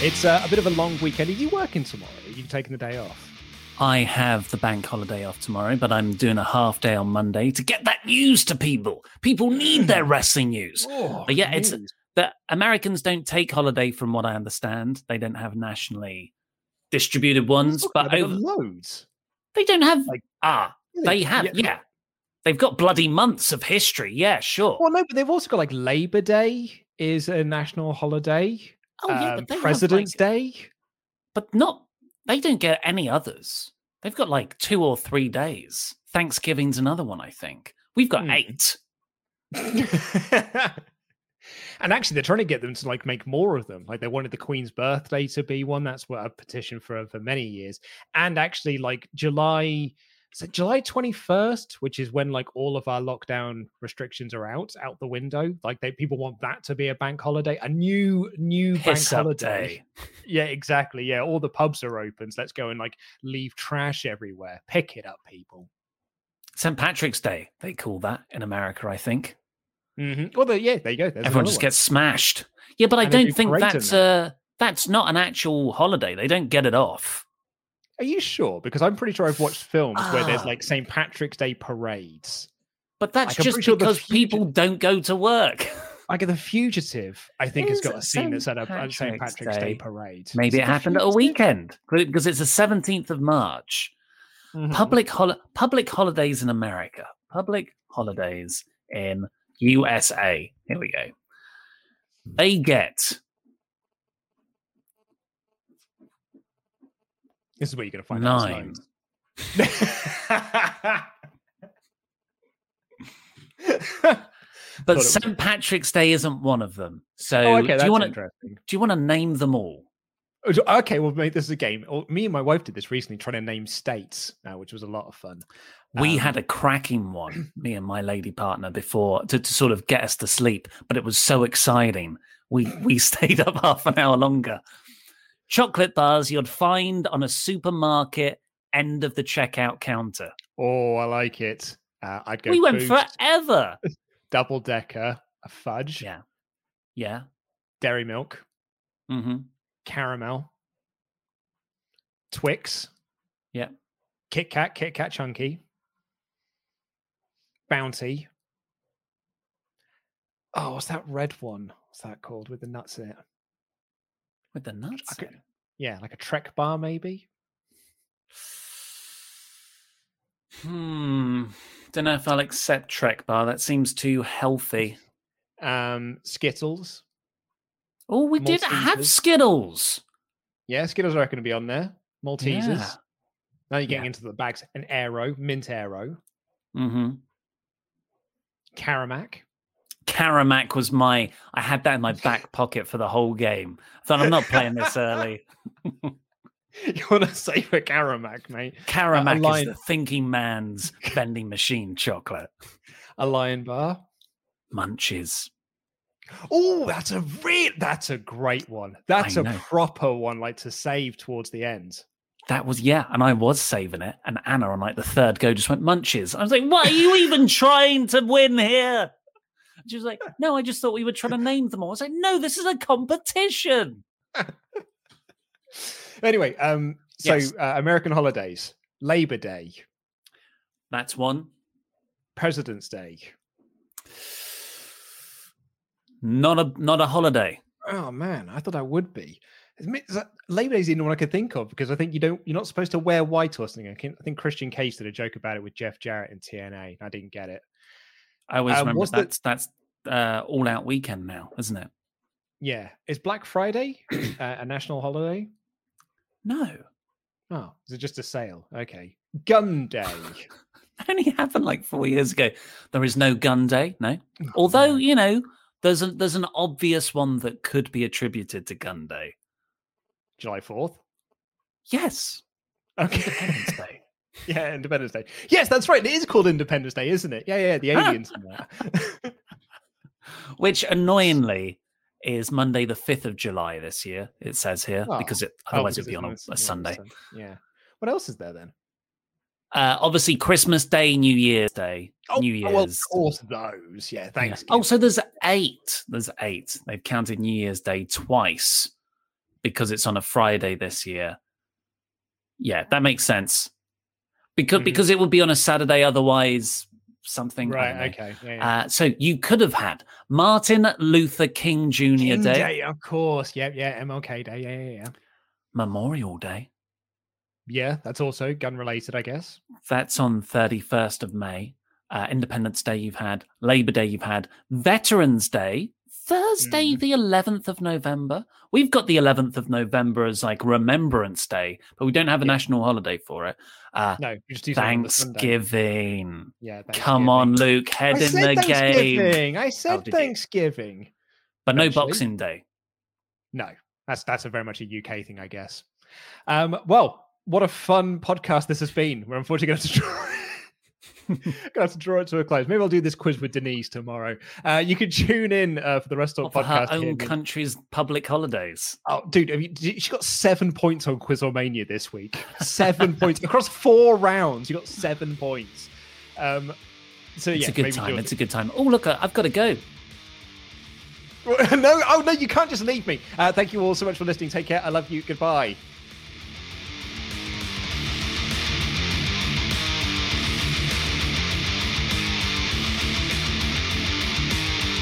It's uh, a bit of a long weekend. Are you working tomorrow? Are you taking the day off? I have the bank holiday off tomorrow, but I'm doing a half day on Monday to get that news to people. People need their wrestling news. Oh, but yeah, it's that Americans don't take holiday, from what I understand. They don't have nationally distributed ones, but over, loads. they don't have. Like- ah, they have. Yeah. Yeah. They've got bloody months of history. Yeah, sure. Well, no, but they've also got like Labor Day is a national holiday. oh yeah, um, but they have, President's like- Day. but not. They don't get any others. They've got like two or three days. Thanksgiving's another one, I think. We've got Hmm. eight. and actually, they're trying to get them to like make more of them. Like they wanted the Queen's birthday to be one. That's what a petition for for many years. And actually, like July, it July twenty first, which is when like all of our lockdown restrictions are out out the window. Like they people want that to be a bank holiday, a new new bank Piss up holiday. day. Yeah, exactly. Yeah, all the pubs are open. So let's go and like leave trash everywhere. Pick it up, people. St. Patrick's Day, they call that in America, I think. Mm-hmm. Well, yeah, there you go. There's Everyone just one. gets smashed. Yeah, but I And don't think that's that. uh that's not an actual holiday. They don't get it off. Are you sure? Because I'm pretty sure I've watched films where there's Ah. like St. Patrick's Day parades. But that's Like, just pretty sure the because people don't go to work. Like The Fugitive, I think has got a scene St. that's at a, a St. Patrick's Patrick's Day, Day. parade. Maybe Is it The happened at a weekend because it's the 17th of March. Mhm. Public hol- public holidays in America. Public holidays in USA. Here we go. They get This is where you're going to find nine. But St. Patrick's Day isn't one of them. So oh, okay, do you want to do you want to name them all? Okay, well, mate, this is a game. Me and my wife did this recently, trying to name states, uh, which was a lot of fun. We Um, had a cracking one, me and my lady partner, before to, to sort of get us to sleep, but it was so exciting. We we stayed up half an hour longer. Chocolate bars you'd find on a supermarket end of the checkout counter. Oh, I like it. Uh, I'd go. we went forever. double decker, a fudge, Yeah. Yeah. dairy milk, Mm-hmm. caramel, Twix, Yeah. Kit Kat, Kit Kat Chunky, Bounty. Oh, what's that red one? What's that called with the nuts in it? With the nuts. Could- Yeah, like a Trek bar, maybe. Hmm. Don't know if I'll accept Trek bar. That seems too healthy. Um, Skittles. Oh, we did have Skittles. Yeah, Skittles are going to be on there. Maltesers. Yeah. Now you're getting Yeah. into the bags. An Aero, Mint Aero, Mm-hmm. Caramac. Caramac was my. I had that in my back pocket for the whole game. I thought I'm not playing this early. you want to save a Caramac, mate? Caramac is the thinking man's vending machine chocolate. A Lion Bar. Munches. Oh, that's a real. That's a great one. That's a proper one, like to save towards the end. That was yeah, and I was saving it. And Anna on like the third go just went munches. I was like, "What are you even trying to win here?" She was like, "No, I just thought we were trying to name them all." I was like, "No, this is a competition." Anyway, um, so Yes. uh, American holidays, Labor Day, That's one. President's Day. Not a not a holiday. Oh man, I thought I would be. Admit- is that- Labor Day is the only one I could think of because I think you don't. You're not supposed to wear white or something. I, can, I think Christian Cage did a joke about it with Jeff Jarrett in TNA. I didn't get it. I always Um, remember what's the- that's that's uh, all out weekend now, isn't it? Yeah, is Black Friday uh, a national holiday? No, Oh, is it just a sale? Okay, Gun Day. that only happened like four years ago. There is no gun day. No, Oh, although man. you know there's a there's an obvious one that could be attributed to gun day. July Fourth. Yes, Okay. Independence. Day. yeah, Independence Day. Yes, that's right. It is called Independence Day, isn't it? Yeah, yeah. The aliens. which annoyingly is Monday the fifth of July this year. It says here Oh. because it Oh, otherwise because it'd be on a, a Sunday. Yeah. What else is there then? Uh, obviously, Christmas Day, New Year's Day, New oh, well, of Year's. course, those. Yeah, Yeah. thanks. Oh, so there's eight. There's eight. They've counted New Year's Day twice because it's on a Friday this year. Yeah, that makes sense. Because Mhm. because it would be on a Saturday otherwise. Something I don't know. right. Okay. Yeah, yeah. Uh, so you could have had Martin Luther King Jr. King Day, Day, of course. Yeah, yeah. MLK Day. Yeah, yeah, yeah. Memorial Day. Yeah, that's also gun related, I guess. That's on 31st of May. Uh, Independence Day, you've had Labor Day, you've had Veterans Day, Thursday, Mm-hmm. the 11th of November. We've got the 11th of November as like Remembrance Day, but we don't have a Yeah. national holiday for it. Uh, No, you just do something on. Thanksgiving. Yeah. Come on, Luke, head I in said the game. Thanksgiving. I said did you? Thanksgiving. But no Boxing Day. No, that's that's a very much a UK thing, I guess. Um, well, what a fun podcast this has been. We're unfortunately going to going to have to draw it to a close. Maybe I'll do this quiz with Denise tomorrow. Uh, you can tune in uh, for the rest of the her podcast. to own country's public holidays. Oh, dude, have you, she got seven points on Quizomania this week. Seven points across four rounds. You got seven points. Um, so It's a good time. It's a good time. Oh, look, I've got to go. no, oh no, you can't just leave me. Uh, thank you all so much for listening. Take care. I love you. Goodbye.